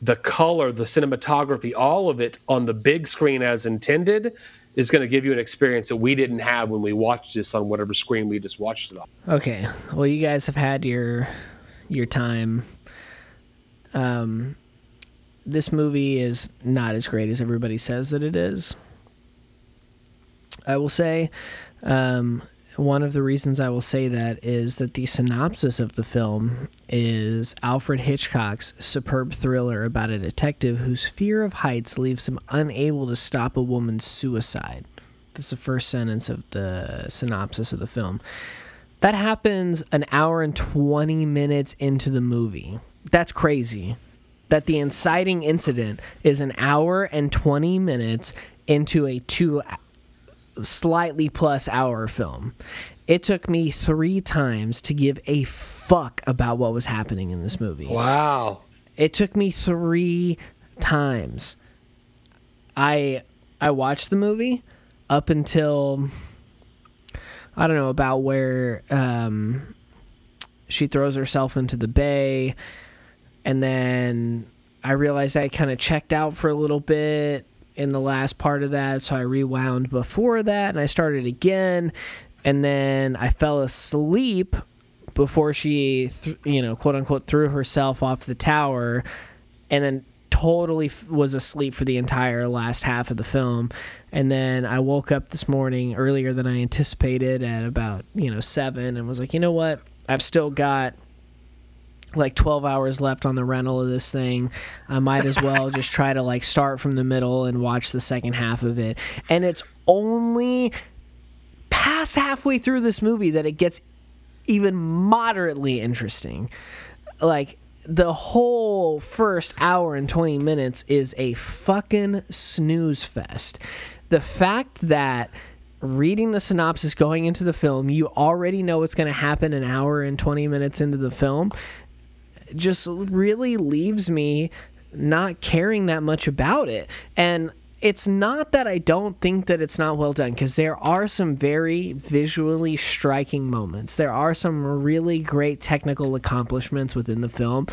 the color, the cinematography, all of it on the big screen as intended is going to give you an experience that we didn't have when we watched this on whatever screen we just watched it on. Okay. Well, you guys have had your your time. Um, this movie is not as great as everybody says that it is. I will say, um, one of the reasons I will say that is that the synopsis of the film is Alfred Hitchcock's superb thriller about a detective whose fear of heights leaves him unable to stop a woman's suicide. That's the first sentence of the synopsis of the film. That happens an hour and 20 minutes into the movie. That's crazy. That the inciting incident is an hour and 20 minutes into a two slightly plus hour film. It took me three times to give a fuck about what was happening in this movie. Wow. It took me three times. I I watched the movie up until I don't know about where um, she throws herself into the bay, and then I realized I kind of checked out for a little bit in the last part of that, so I rewound before that and I started again, and then I fell asleep before she, th- you know, quote unquote, threw herself off the tower, and then totally f- was asleep for the entire last half of the film. And then I woke up this morning earlier than I anticipated at about, you know, seven and was like, you know what? I've still got like 12 hours left on the rental of this thing. I might as well just try to like start from the middle and watch the second half of it. And it's only past halfway through this movie that it gets even moderately interesting. Like the whole first hour and 20 minutes is a fucking snooze fest. The fact that reading the synopsis going into the film, you already know what's going to happen an hour and 20 minutes into the film just really leaves me not caring that much about it. And it's not that I don't think that it's not well done because there are some very visually striking moments. There are some really great technical accomplishments within the film,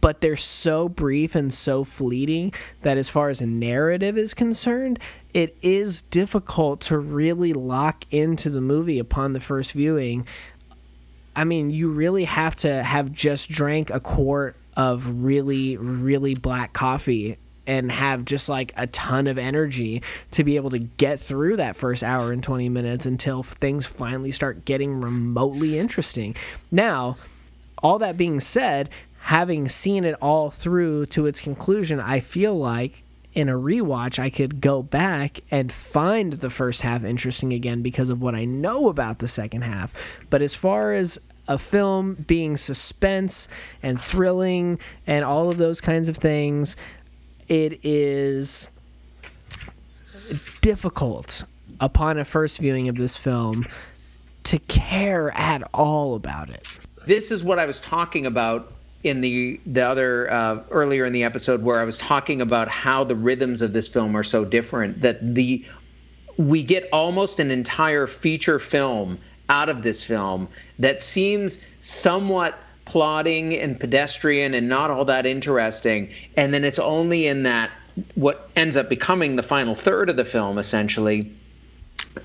but they're so brief and so fleeting that as far as a narrative is concerned, it is difficult to really lock into the movie upon the first viewing. I mean, you really have to have just drank a quart of really, really black coffee and have just like a ton of energy to be able to get through that first hour and 20 minutes until things finally start getting remotely interesting. Now, all that being said, having seen it all through to its conclusion, I feel like in a rewatch, I could go back and find the first half interesting again because of what I know about the second half. But as far as a film being suspense and thrilling and all of those kinds of things, it is difficult upon a first viewing of this film to care at all about it. This is what I was talking about in the the other uh, earlier in the episode where I was talking about how the rhythms of this film are so different that the we get almost an entire feature film out of this film that seems somewhat plodding and pedestrian and not all that interesting. And then it's only in that what ends up becoming the final third of the film essentially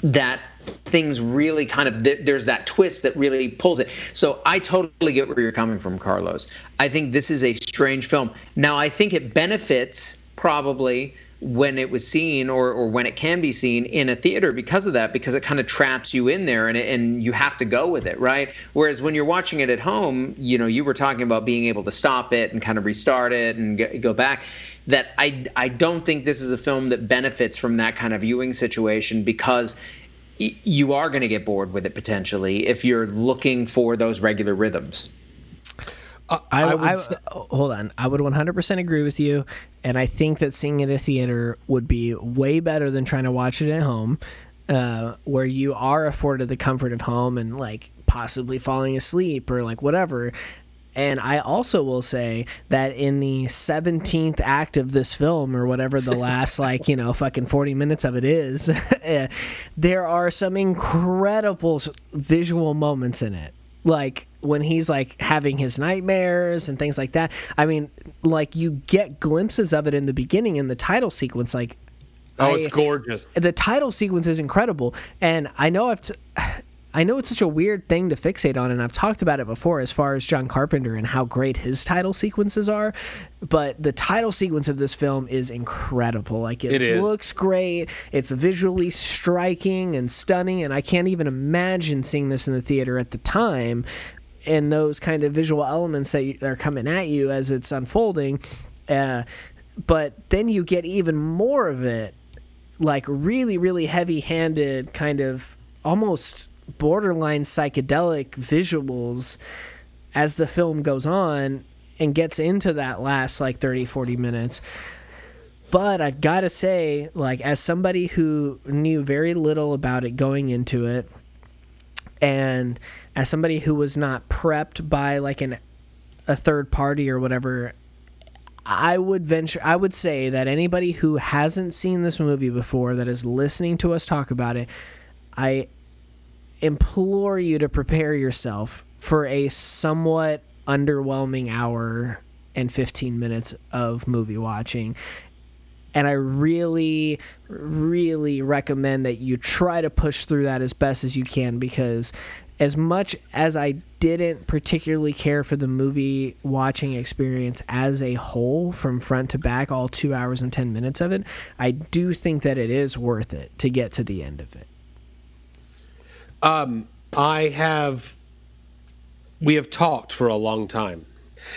that things really kind of there's that twist that really pulls it. So I totally get where you're coming from, Carlos. I think this is a strange film. Now I think it benefits probably when it was seen or, or when it can be seen in a theater because of that because it kind of traps you in there and, and you have to go with it right whereas when you're watching it at home you know you were talking about being able to stop it and kind of restart it and go back that I, I don't think this is a film that benefits from that kind of viewing situation because you are going to get bored with it potentially if you're looking for those regular rhythms. Uh, I, I, I say- hold on. I would 100% agree with you, and I think that seeing it at a theater would be way better than trying to watch it at home, uh, where you are afforded the comfort of home and like possibly falling asleep or like whatever. And I also will say that in the 17th act of this film, or whatever the last, like, you know, fucking 40 minutes of it is, eh, there are some incredible visual moments in it. Like, when he's like having his nightmares and things like that. I mean, like, you get glimpses of it in the beginning in the title sequence. Like, oh, I, it's gorgeous. The title sequence is incredible. And I know I've. T- I know it's such a weird thing to fixate on, and I've talked about it before as far as John Carpenter and how great his title sequences are. But the title sequence of this film is incredible. Like it, looks great. It's visually striking and stunning, and I can't even imagine seeing this in the theater at the time. And those kind of visual elements that are coming at you as it's unfolding. Uh, but then you get even more of it like really really heavy handed kind of almost borderline psychedelic visuals as the film goes on and gets into that last like 30 40 minutes. But i've got to say like as somebody who knew very little about it going into it and as somebody who was not prepped by like an a third party or whatever I would venture I would say that anybody who hasn't seen this movie before that is listening to us talk about it, I implore you to prepare yourself for a somewhat underwhelming hour and 15 minutes of movie watching. And I really, really recommend that you try to push through that as best as you can because, as much as I didn't particularly care for the movie watching experience as a whole, from front to back, all two hours and 10 minutes of it, I do think that it is worth it to get to the end of it. Um, I have. We have talked for a long time,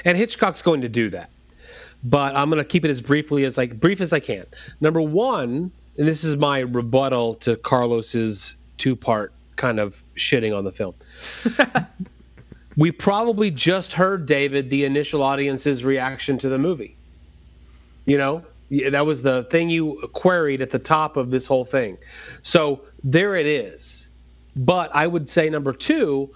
and Hitchcock's going to do that. But I'm going to keep it as briefly as like brief as I can. Number one, and this is my rebuttal to Carlos's two-part kind of shitting on the film. we probably just heard David the initial audience's reaction to the movie. You know, that was the thing you queried at the top of this whole thing. So there it is. But I would say number two,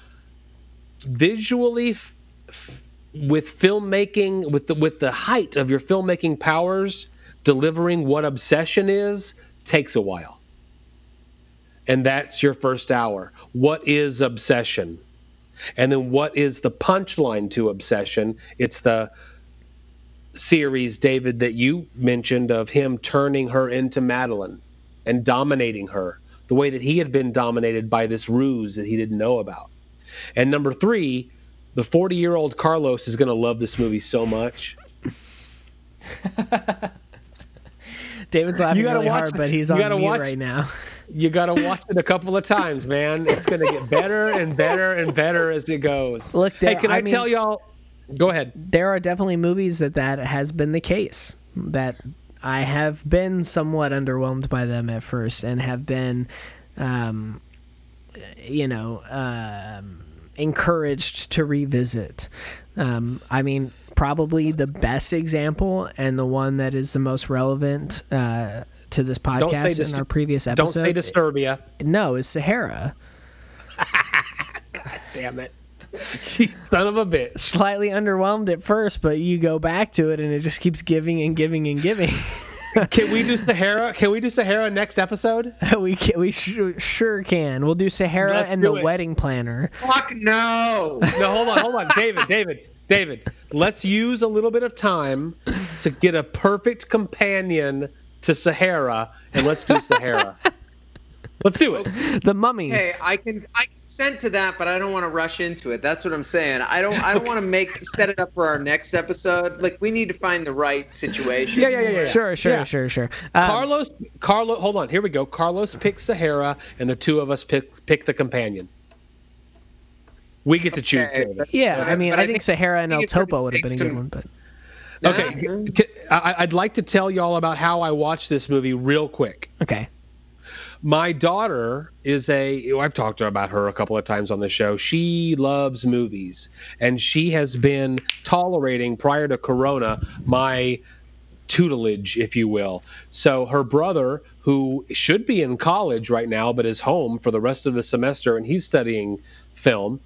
visually, f- f- with filmmaking, with the with the height of your filmmaking powers, delivering what obsession is takes a while. And that's your first hour. What is obsession? And then what is the punchline to obsession? It's the series, David, that you mentioned of him turning her into Madeleine and dominating her the way that he had been dominated by this ruse that he didn't know about. And number three, the 40 year old Carlos is going to love this movie so much. David's laughing gotta really watch hard, it. but he's on gotta mute watch- right now. You got to watch it a couple of times, man. It's going to get better and better and better as it goes. Look, hey, there- can I, I mean- tell y'all? Go ahead. there are definitely movies that that has been the case that I have been somewhat underwhelmed by them at first and have been, um, you know, um, encouraged to revisit. Um, I mean, probably the best example and the one that is the most relevant uh, to this podcast dis- in our previous episode. Don't say Disturbia. no, is Sahara. God damn it. You son of a bitch. Slightly underwhelmed at first, but you go back to it and it just keeps giving and giving and giving. Can we do Sahara? Can we do Sahara next episode? we can, we sure, sure can. We'll do Sahara Let's and do the it. wedding planner. Fuck no. No, hold on, hold on. David, David, David. Let's use a little bit of time to get a perfect companion to Sahara, and let's do Sahara. let's do it. The mummy. Hey, I can I consent to that, but I don't want to rush into it. That's what I'm saying. I don't I don't want to make set it up for our next episode. Like we need to find the right situation. Yeah, yeah, yeah, yeah. Sure, sure, Yeah. sure, sure. Um, Carlos, Carlos, hold on. Here we go. Carlos picks Sahara, and the two of us pick pick the companion. We get to choose. Okay, David. yeah, I mean, but I, think, Sahara and think El Topo would have been a good some- one, but Okay, Yeah. c- I, I'd like to tell y'all about how I watched this movie real quick. okay. My daughter is a. I've talked to her about her a couple of times on the show. She loves movies, and she has been tolerating prior to Corona my tutelage, if you will. So her brother, who should be in college right now, but is home for the rest of the semester, and he's studying film.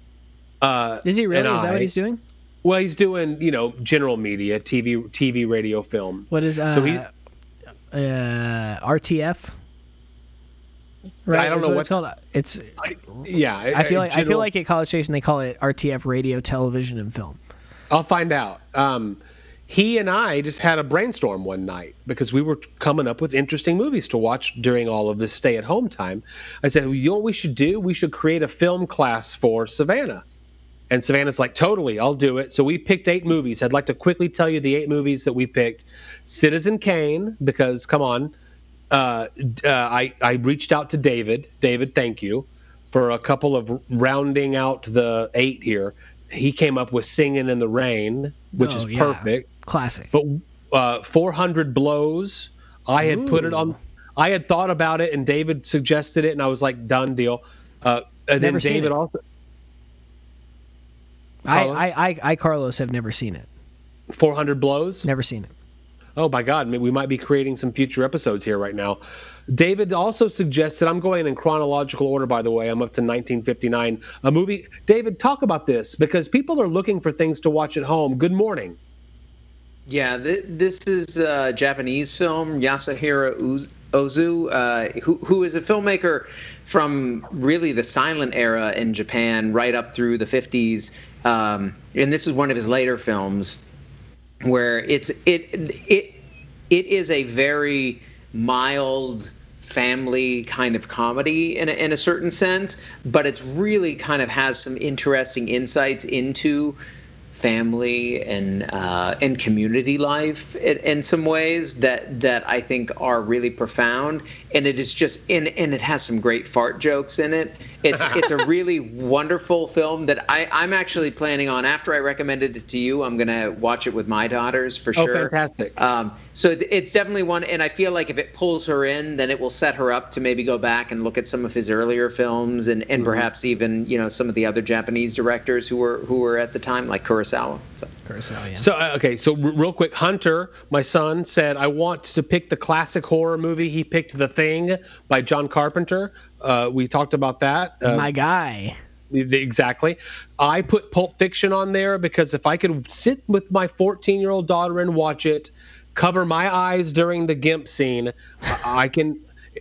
Uh, Is he really? Is that what he's doing? Well, he's doing you know general media, TV, TV, radio, film. What is uh, So he- uh, RTF? Right, I don't know what, what- it's called. It's. Yeah, I feel like I feel like at College Station they call it RTF radio, television, and film. I'll find out. Um, he and I just had a brainstorm one night because we were coming up with interesting movies to watch during all of this stay at home time. I said, well, you know what we should do? We should create a film class for Savannah. And Savannah's like, totally, I'll do it. So we picked eight movies. I'd like to quickly tell you the eight movies that we picked Citizen Kane, because come on. Uh, uh, I, I reached out to David. David, thank you for a couple of rounding out the eight here. He came up with Singing in the Rain, which Oh, is yeah. perfect. Classic. But uh, 400 blows. I had put it on. I had thought about it, and David suggested it, and I was like, done deal. Uh, and Never then seen David it. also I, I, I, I, Carlos, have never seen it. 400 blows. Never seen it. Oh my God, we might be creating some future episodes here right now. David also suggested I'm going in chronological order. By the way, I'm up to 1959. A movie. David, talk about this because people are looking for things to watch at home. Good morning. Yeah, th- this is a Japanese film, Yasuhiro Ozu, uh, who, who is a filmmaker from really the silent era in Japan, right up through the 50s. Um, and this is one of his later films where it's it it it is a very mild family kind of comedy in a, in a certain sense, but it's really kind of has some interesting insights into family and uh, and community life in, in some ways that that I think are really profound. And it is just and, and it has some great fart jokes in it. It's it's a really wonderful film that I I'm actually planning on after I recommended it to you. I'm gonna watch it with my daughters for Oh, sure. fantastic. Um, so it's definitely one, and I feel like if it pulls her in, then it will set her up to maybe go back and look at some of his earlier films, and, and perhaps even you know some of the other Japanese directors who were who were at the time, like Kurosawa. So. Kurosawa, yeah. So uh, okay, so r- real quick, Hunter, my son said I want to pick the classic horror movie. He picked The Thing by John Carpenter. Uh, we talked about that. Uh, My guy. Exactly. I put Pulp Fiction on there because if I could sit with my 14 year old daughter and watch it, cover my eyes during the GIMP scene, I can.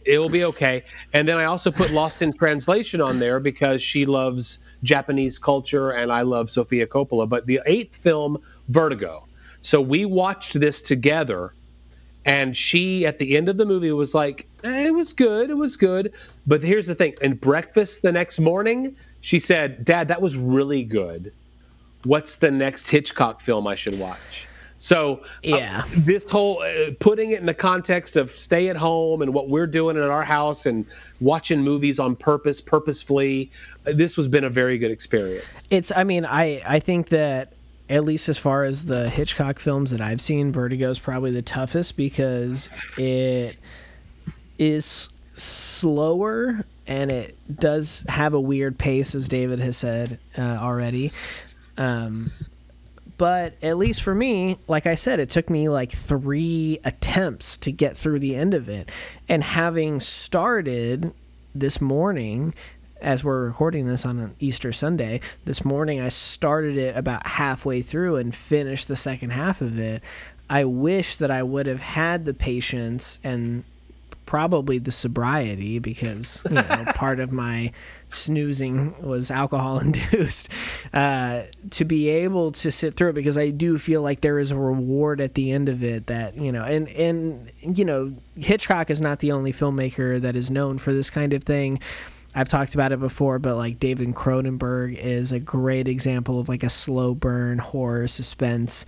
It'll be okay. And then I also put Lost in Translation on there because she loves Japanese culture and I love Sofia Coppola. But the eighth film, Vertigo. So we watched this together and she at the end of the movie was like eh, it was good it was good but here's the thing in breakfast the next morning she said dad that was really good what's the next hitchcock film i should watch so uh, Yeah. this whole uh, putting it in the context of stay at home and what we're doing in our house and watching movies on purpose purposefully uh, this has been a very good experience It's. I mean, I I think that at least as far as the Hitchcock films that I've seen, Vertigo is probably the toughest because it is slower and it does have a weird pace, as David has said uh, already. Um, but at least for me, like I said, it took me like three attempts to get through the end of it. And having started this morning, as we're recording this on an Easter Sunday, this morning I started it about halfway through and finished the second half of it. I wish that I would have had the patience and probably the sobriety because you know part of my snoozing was alcohol induced uh, to be able to sit through it because I do feel like there is a reward at the end of it that you know and and you know Hitchcock is not the only filmmaker that is known for this kind of thing. I've talked about it before, but like David Cronenberg is a great example of like a slow burn horror suspense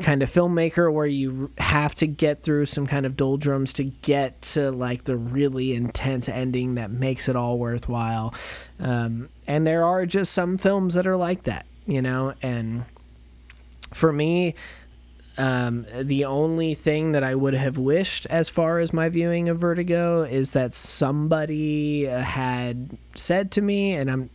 kind of filmmaker where you have to get through some kind of doldrums to get to like the really intense ending that makes it all worthwhile. Um, and there are just some films that are like that, you know, and for me, um, the only thing that I would have wished as far as my viewing of Vertigo is that somebody uh, had said to me, and I'm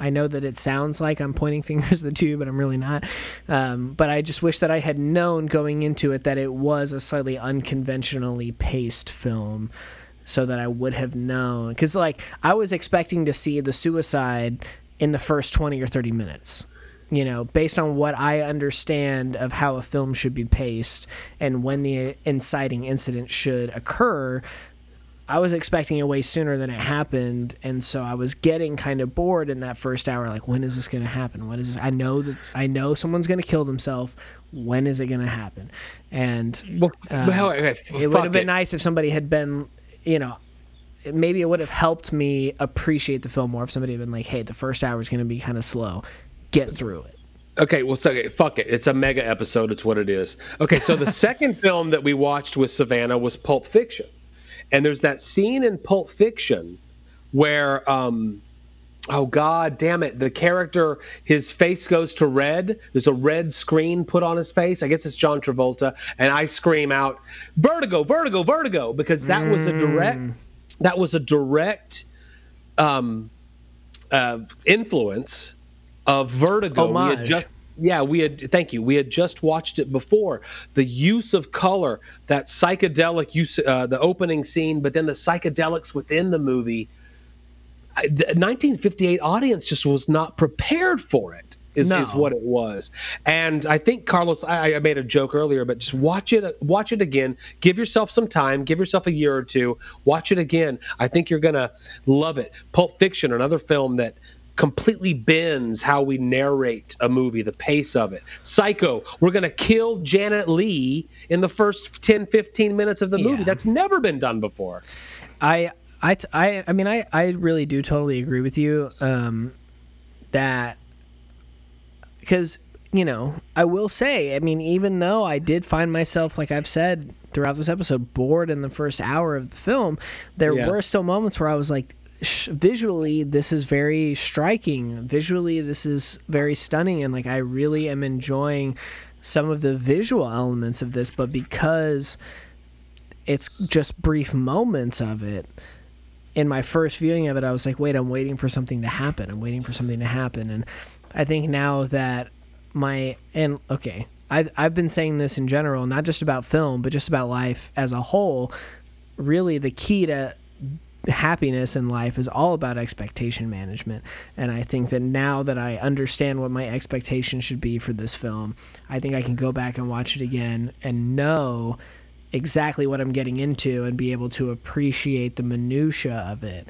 I know that it sounds like I'm pointing fingers at the two, but I'm really not. Um, but I just wish that I had known going into it that it was a slightly unconventionally paced film so that I would have known. Because, like, I was expecting to see the suicide in the first 20 or 30 minutes. You know, based on what I understand of how a film should be paced and when the inciting incident should occur, I was expecting it way sooner than it happened, and so I was getting kind of bored in that first hour. Like, when is this going to happen? When is this? I know that I know someone's going to kill themselves. When is it going to happen? And Well, um, well, okay, f- it would have been it. nice if somebody had been, you know, maybe it would have helped me appreciate the film more if somebody had been like, "Hey, the first hour is going to be kind of slow. Get through it." Okay, well, so, okay, fuck it. It's a mega episode. It's what it is. Okay, so the second film that we watched with Savannah was Pulp Fiction, and there's that scene in Pulp Fiction where, um, oh god damn it, the character his face goes to red. There's a red screen put on his face. I guess it's John Travolta, and I scream out, "Vertigo, Vertigo, Vertigo!" because that was a direct, that was a direct, um, uh, influence of Vertigo. We had just yeah, we had thank you. We had just watched it before. The use of color, that psychedelic use, uh, the opening scene, but then the psychedelics within the movie. I- The 1958 audience just was not prepared for it. Is, No. is what it was, and I think Carlos. I, I made a joke earlier, but just watch it. Watch it again. Give yourself some time. Give yourself a year or two. Watch it again. I think you're gonna love it. Pulp Fiction, another film that completely bends how we narrate a movie, the pace of it. Psycho, we're going to kill Janet Leigh in the first 10, 15 minutes of the movie. Yeah. That's never been done before. I, I, I, I mean, I, I really do totally agree with you um, that because you know I will say, I mean, even though I did find myself, like I've said throughout this episode, bored in the first hour of the film, there Yeah. were still moments where I was like. Sh- visually this is very striking. Visually this is very stunning and like i really am enjoying some of the visual elements of this but because it's just brief moments of it in my first viewing of it i was like wait i'm waiting for something to happen. I'm waiting for something to happen. And i think now that my and okay I, i've been saying this in general not just about film but just about life as a whole really the key to happiness in life is all about expectation management. And i think that now that i understand what my expectations should be for this film i think i can go back and watch it again and know exactly what i'm getting into and be able to appreciate the minutia of it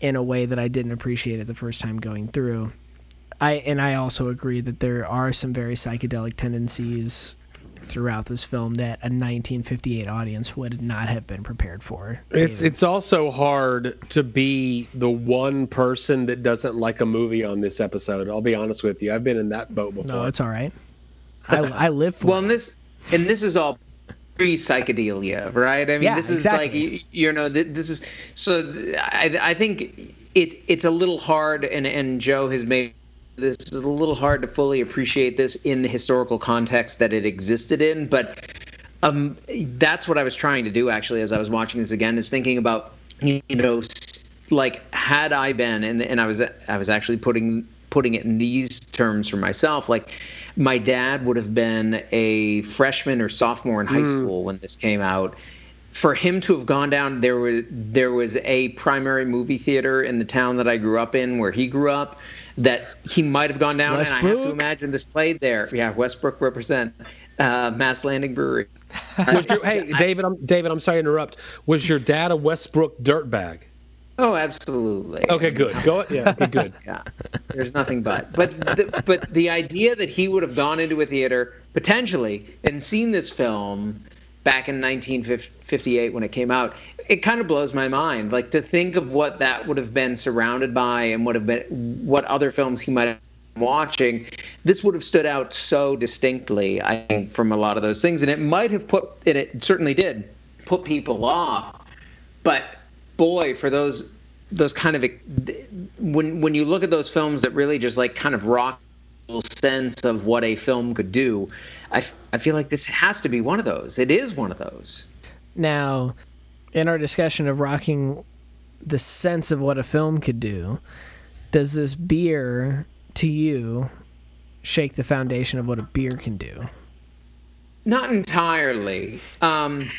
in a way that i didn't appreciate it the first time going through. I and i also agree that there are some very psychedelic tendencies throughout this film that a 1958 audience would not have been prepared for It's David. it's also hard to be the one person that doesn't like a movie on this episode. I'll be honest with you. I've been in that boat before. No, it's all right. I, I live for Well, it. and this and this is all pre psychedelia, right? I mean, Yeah, this is exactly. like you, you know, this is so. I I think it it's a little hard, and and Joe has made this is a little hard to fully appreciate this in the historical context that it existed in, but. Um, that's what I was trying to do actually as I was watching this again is thinking about you know like had I been and and I was I was actually putting putting it in these terms for myself like my dad would have been a freshman or sophomore in high school when this came out for him to have gone down there was there was a primary movie theater in the town that I grew up in where he grew up that he might have gone down and I have to imagine this played there yeah Westbrook represent uh, Mast Landing Brewery your, hey, David, I'm David. I'm sorry to interrupt. Was your dad a Westbrook dirtbag? oh absolutely Okay, good. Go. Yeah, good. yeah there's nothing but but the, but the idea that he would have gone into a theater potentially and seen this film back in 1958 when it came out it kind of blows my mind. Like to think of what that would have been surrounded by and would have been what other films he might have been watching this would have stood out so distinctly i think from a lot of those things. And it might have put and it certainly did put people off. But boy for those those kind of when when you look at those films that really just like kind of rock sense of what a film could do I, I feel like this has to be one of those. It is one of those. Now, in our discussion of rocking the sense of what a film could do, does this beer to you shake the foundation of what a beer can do? not entirely. Um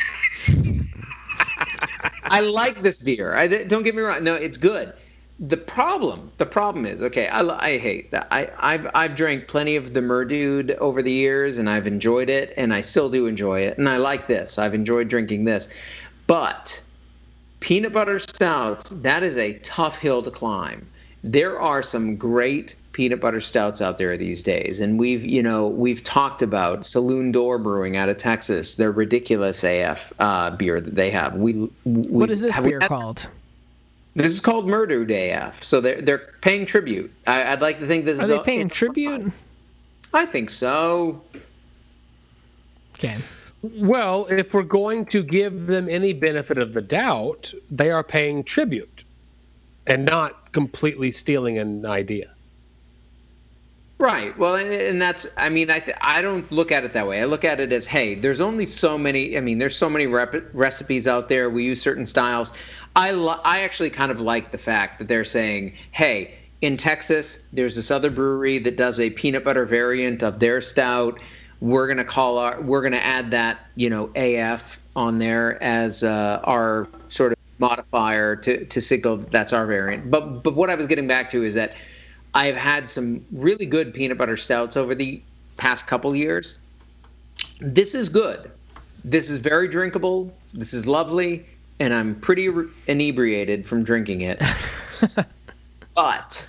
i like this beer. I, don't get me wrong. No it's good. The problem the problem is okay i, I hate that. I, I've, I've drank plenty of the Murdude over the years and i've enjoyed it and i still do enjoy it and i like this. I've enjoyed drinking this but peanut butter stouts, that is a tough hill to climb. There are some great peanut butter stouts out there these days, and we've you know we've talked about Saloon Door Brewing out of Texas, their ridiculous AF uh, beer that they have. We, we what is this beer had, called? This is called Murdude AF. So they're they're paying tribute. I, would like to think this are is. Are they paying tribute? I think so. Okay. Well, if we're going to give them any benefit of the doubt, they are paying tribute and not completely stealing an idea. Right. Well, and that's I mean I th- I don't look at it that way. I look at it as hey, there's only so many I mean there's so many rep- recipes out there. We use certain styles. I lo- I actually kind of like the fact that they're saying, "Hey, in Texas, there's this other brewery that does a peanut butter variant of their stout we're gonna call our we're gonna add that you know AF on there as uh, our sort of modifier to to signal that that's our variant. But but what I was getting back to is that I've had some really good peanut butter stouts over the past couple years. This is good. This is very drinkable. This is lovely, and I'm pretty re- inebriated from drinking it. but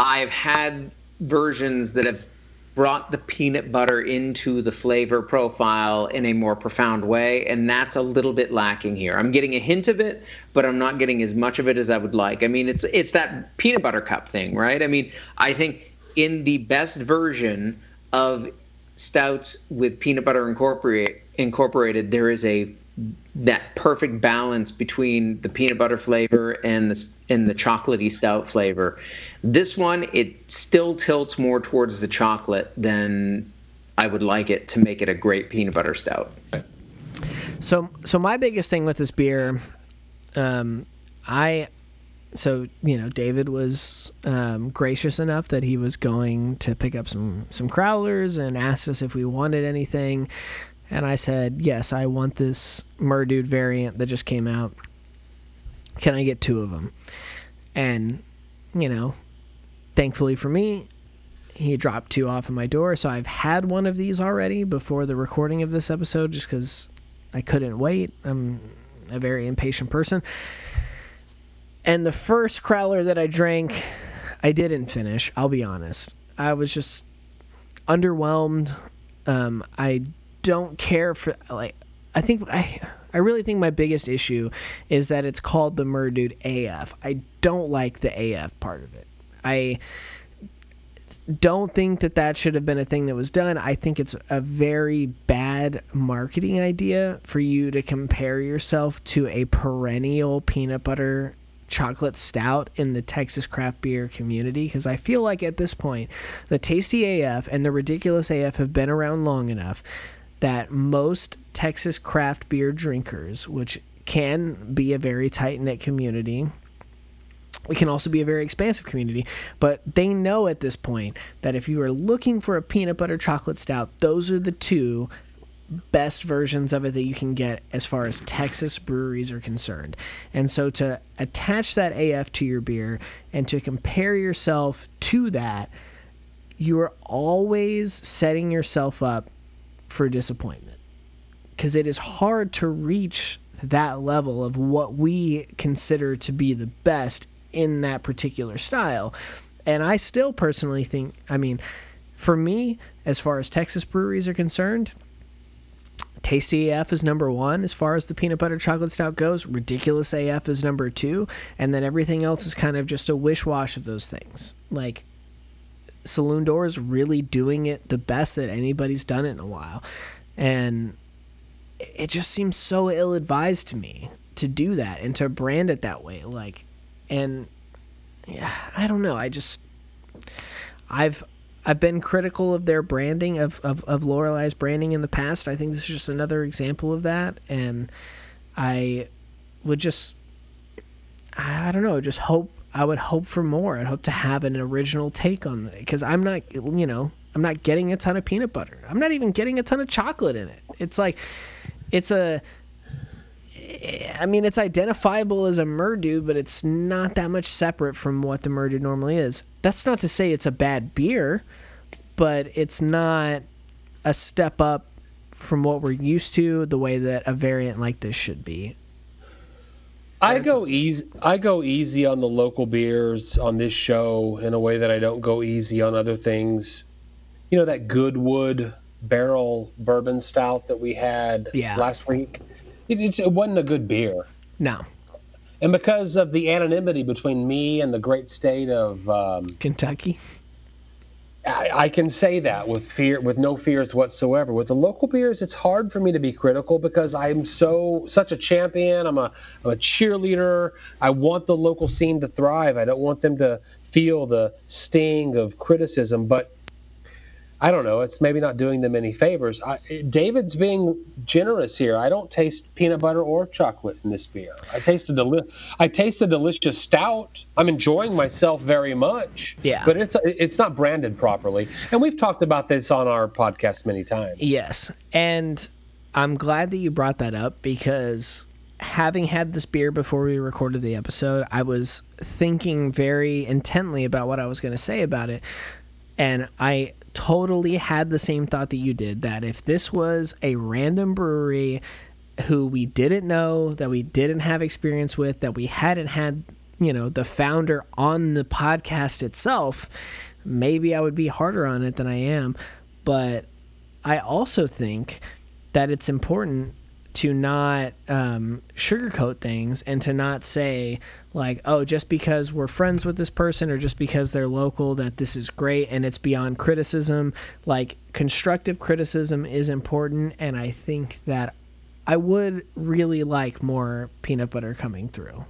I've had versions that have brought the peanut butter into the flavor profile in a more profound way and that's a little bit lacking here. I'm getting a hint of it but i'm not getting as much of it as i would like. I mean it's it's that peanut butter cup thing right? I mean i think in the best version of stouts with peanut butter incorporate, incorporated there is a that perfect balance between the peanut butter flavor and the and the chocolatey stout flavor. This one it still tilts more towards the chocolate than I would like it to make it a great peanut butter stout. So so my biggest thing with this beer, um, I so you know David was um, gracious enough that he was going to pick up some some crowlers and asked us if we wanted anything. And I said, yes, I want this Murdude variant that just came out. Can I get two of them? And, you know, thankfully for me, he dropped two off at my door. So I've had one of these already before the recording of this episode just because I couldn't wait. I'm a very impatient person. And the first crowler that I drank, I didn't finish, I'll be honest. I was just underwhelmed. Um, I don't care for like I think I I really think my biggest issue is that it's called the Murdude AF. I don't like the AF part of it. I don't think that that should have been a thing that was done. I think it's a very bad marketing idea for you to compare yourself to a perennial peanut butter chocolate stout in the Texas craft beer community because I feel like at this point the Tasty AF and the Ridiculous AF have been around long enough that most Texas craft beer drinkers, which can be a very tight knit community, it can also be a very expansive community, but they know at this point that if you are looking for a peanut butter chocolate stout, those are the two best versions of it that you can get as far as Texas breweries are concerned. And so to attach that AF to your beer and to compare yourself to that, you are always setting yourself up for disappointment because it is hard to reach that level of what we consider to be the best in that particular style. And I still personally think, I mean, for me, as far as Texas breweries are concerned, Tasty AF is number one as far as the peanut butter chocolate stout goes. Ridiculous AF is number two. And then everything else is kind of just a wish wash of those things. Like, Saloon Door is really doing it the best that anybody's done it in a while. And it just seems so ill advised to me to do that and to brand it that way. Like, and yeah, I don't know. I just, I've, I've been critical of their branding of, of, of Lorelei's branding in the past. I think this is just another example of that. And I would just, I don't know, just hope I would hope for more. I'd hope to have an original take on it because I'm not, you know, I'm not getting a ton of peanut butter. I'm not even getting a ton of chocolate in it. It's like, it's a, I mean, it's identifiable as a Murdu, but it's not that much separate from what the Murdu normally is. That's not to say it's a bad beer, but it's not a step up from what we're used to, the way that a variant like this should be. I go easy. I go easy on the local beers on this show in a way that I don't go easy on other things. You know that Goodwood barrel bourbon stout that we had Yeah. last week. It, it wasn't a good beer, No, and because of the anonymity between me and the great state of, um, Kentucky. I, I can say that with fear, with no fears whatsoever. With the local beers, it's hard for me to be critical because I'm so such a champion. I'm a I'm a cheerleader. I want the local scene to thrive. I don't want them to feel the sting of criticism. But I don't know. It's maybe not doing them any favors. I, David's being generous here. I don't taste peanut butter or chocolate in this beer. I taste a deli- I taste a delicious stout. I'm enjoying myself very much. Yeah. But it's it's not branded properly, and we've talked about this on our podcast many times. Yes. And I'm glad that you brought that up because having had this beer before we recorded the episode, I was thinking very intently about what I was going to say about it. And I totally had the same thought that you did that if this was a random brewery who we didn't know, that we didn't have experience with, that we hadn't had, you know, the founder on the podcast itself, maybe I would be harder on it than I am. But I also think that it's important to not um, sugarcoat things and to not say like, oh, just because we're friends with this person or just because they're local, that this is great and it's beyond criticism. Like constructive criticism is important, and I think that I would really like more peanut butter coming through.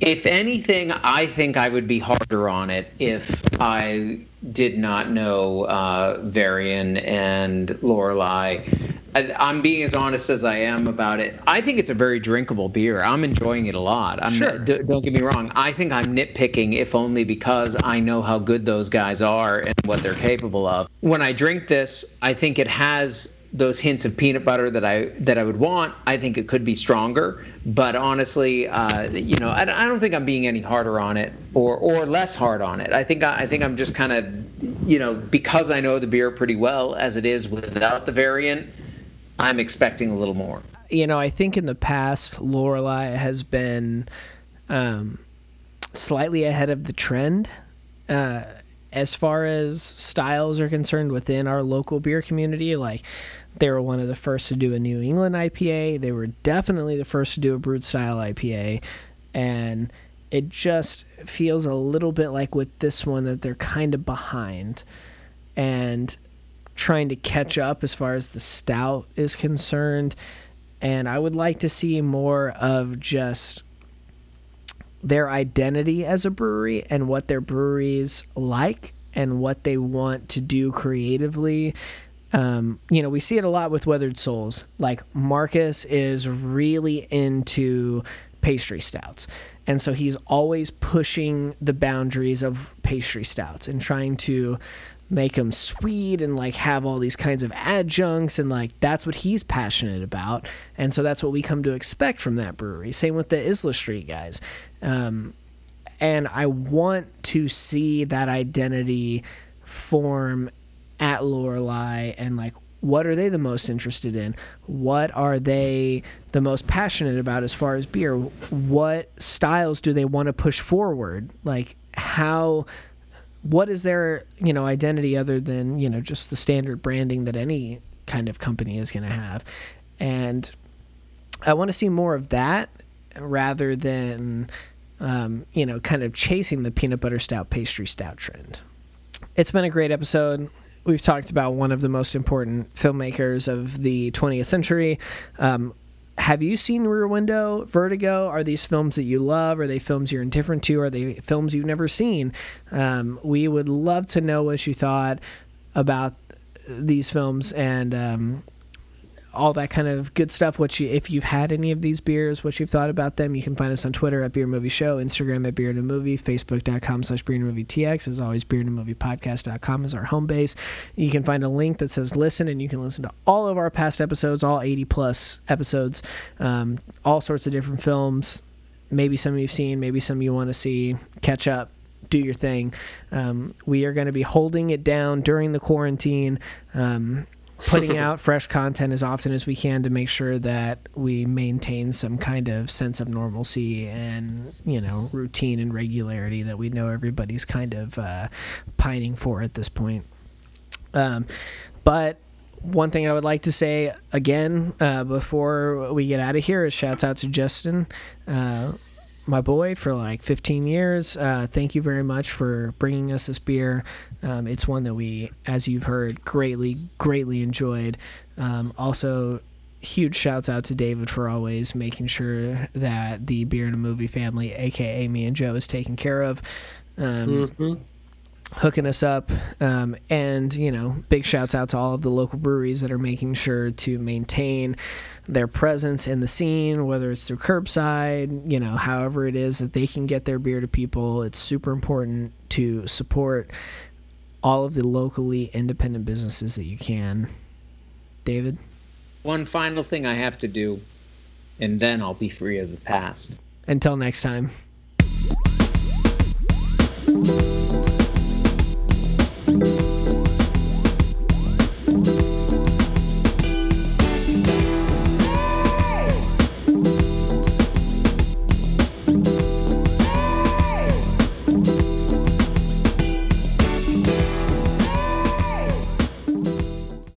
If anything, I think I would be harder on it if I did not know uh, Varian and Lorelei. I'm being as honest as I am about it. I think it's a very drinkable beer. I'm enjoying it a lot. I'm Sure. d- don't get me wrong. I think I'm nitpicking, if only because I know how good those guys are and what they're capable of. When I drink this, I think it has those hints of peanut butter that I that I would want. I think it could be stronger, but honestly, uh, you know, I, I don't think I'm being any harder on it or or less hard on it. I think I, I think I'm just kind of, you know, because I know the beer pretty well as it is without the variant. I'm expecting a little more. you know, I think in the past, Lorelei has been um, slightly ahead of the trend uh, as far as styles are concerned within our local beer community. Like, they were one of the first to do a New England IPA. They were definitely the first to do a Brut style IPA, and it just feels a little bit like with this one that they're kind of behind, and trying to catch up as far as the stout is concerned. And I would like to see more of just their identity as a brewery and what their breweries like and what they want to do creatively. Um, you know, we see it a lot with Weathered Souls. Like Marcus is really into pastry stouts. And so he's always pushing the boundaries of pastry stouts and trying to make them sweet and like have all these kinds of adjuncts and like that's what he's passionate about. And so that's what we come to expect from that brewery. Same with the Islla Street guys. Um, and i want to see that identity form at lorelei and like what are they the most interested in? What are they the most passionate about as far as beer? What styles do they want to push forward? Like how what is their you know identity other than you know just the standard branding that any kind of company is going to have? And i want to see more of that rather than um, you know kind of chasing the peanut butter stout pastry stout trend. It's been a great episode. We've talked about one of the most important filmmakers of the 20th century. Um, have you seen Rear Window, Vertigo? Are these films that you love? Are they films you're indifferent to? Are they films you've never seen? Um, we would love to know what you thought about these films and um, all that kind of good stuff. What you, if you've had any of these beers, what you've thought about them. You can find us on Twitter at Beer Movie Show, Instagram at Beer and a Movie, Facebook.com slash Beer and Movie TX. As always, Beer and a Movie Podcast.com is our home base. You can find a link that says listen, and you can listen to all of our past episodes, all 80 plus episodes, um, all sorts of different films. Maybe some you've seen, maybe some you want to see. Catch up do your thing. Um, we are going to be holding it down during the quarantine. Um, putting out fresh content as often as we can to make sure that we maintain some kind of sense of normalcy and you know routine and regularity that we know everybody's kind of uh, pining for at this point. Um, but one thing I would like to say again uh, before we get out of here is shouts out to Justin. Uh, my boy for like 15 years. Uh, thank you very much for bringing us this beer. Um, it's one that we, as you've heard, greatly, greatly enjoyed. Um, also, huge shouts out to David for always making sure that the beer and a movie family, aka me and Joe, is taken care of. Um, mm-hmm hooking us up. Um, and, you know, big shouts out to all of the local breweries that are making sure to maintain their presence in the scene, whether it's through curbside, you know, however it is that they can get their beer to people. It's super important to support all of the locally independent businesses that you can. David? One final thing I have to do, and then I'll be free of the past. Until next time.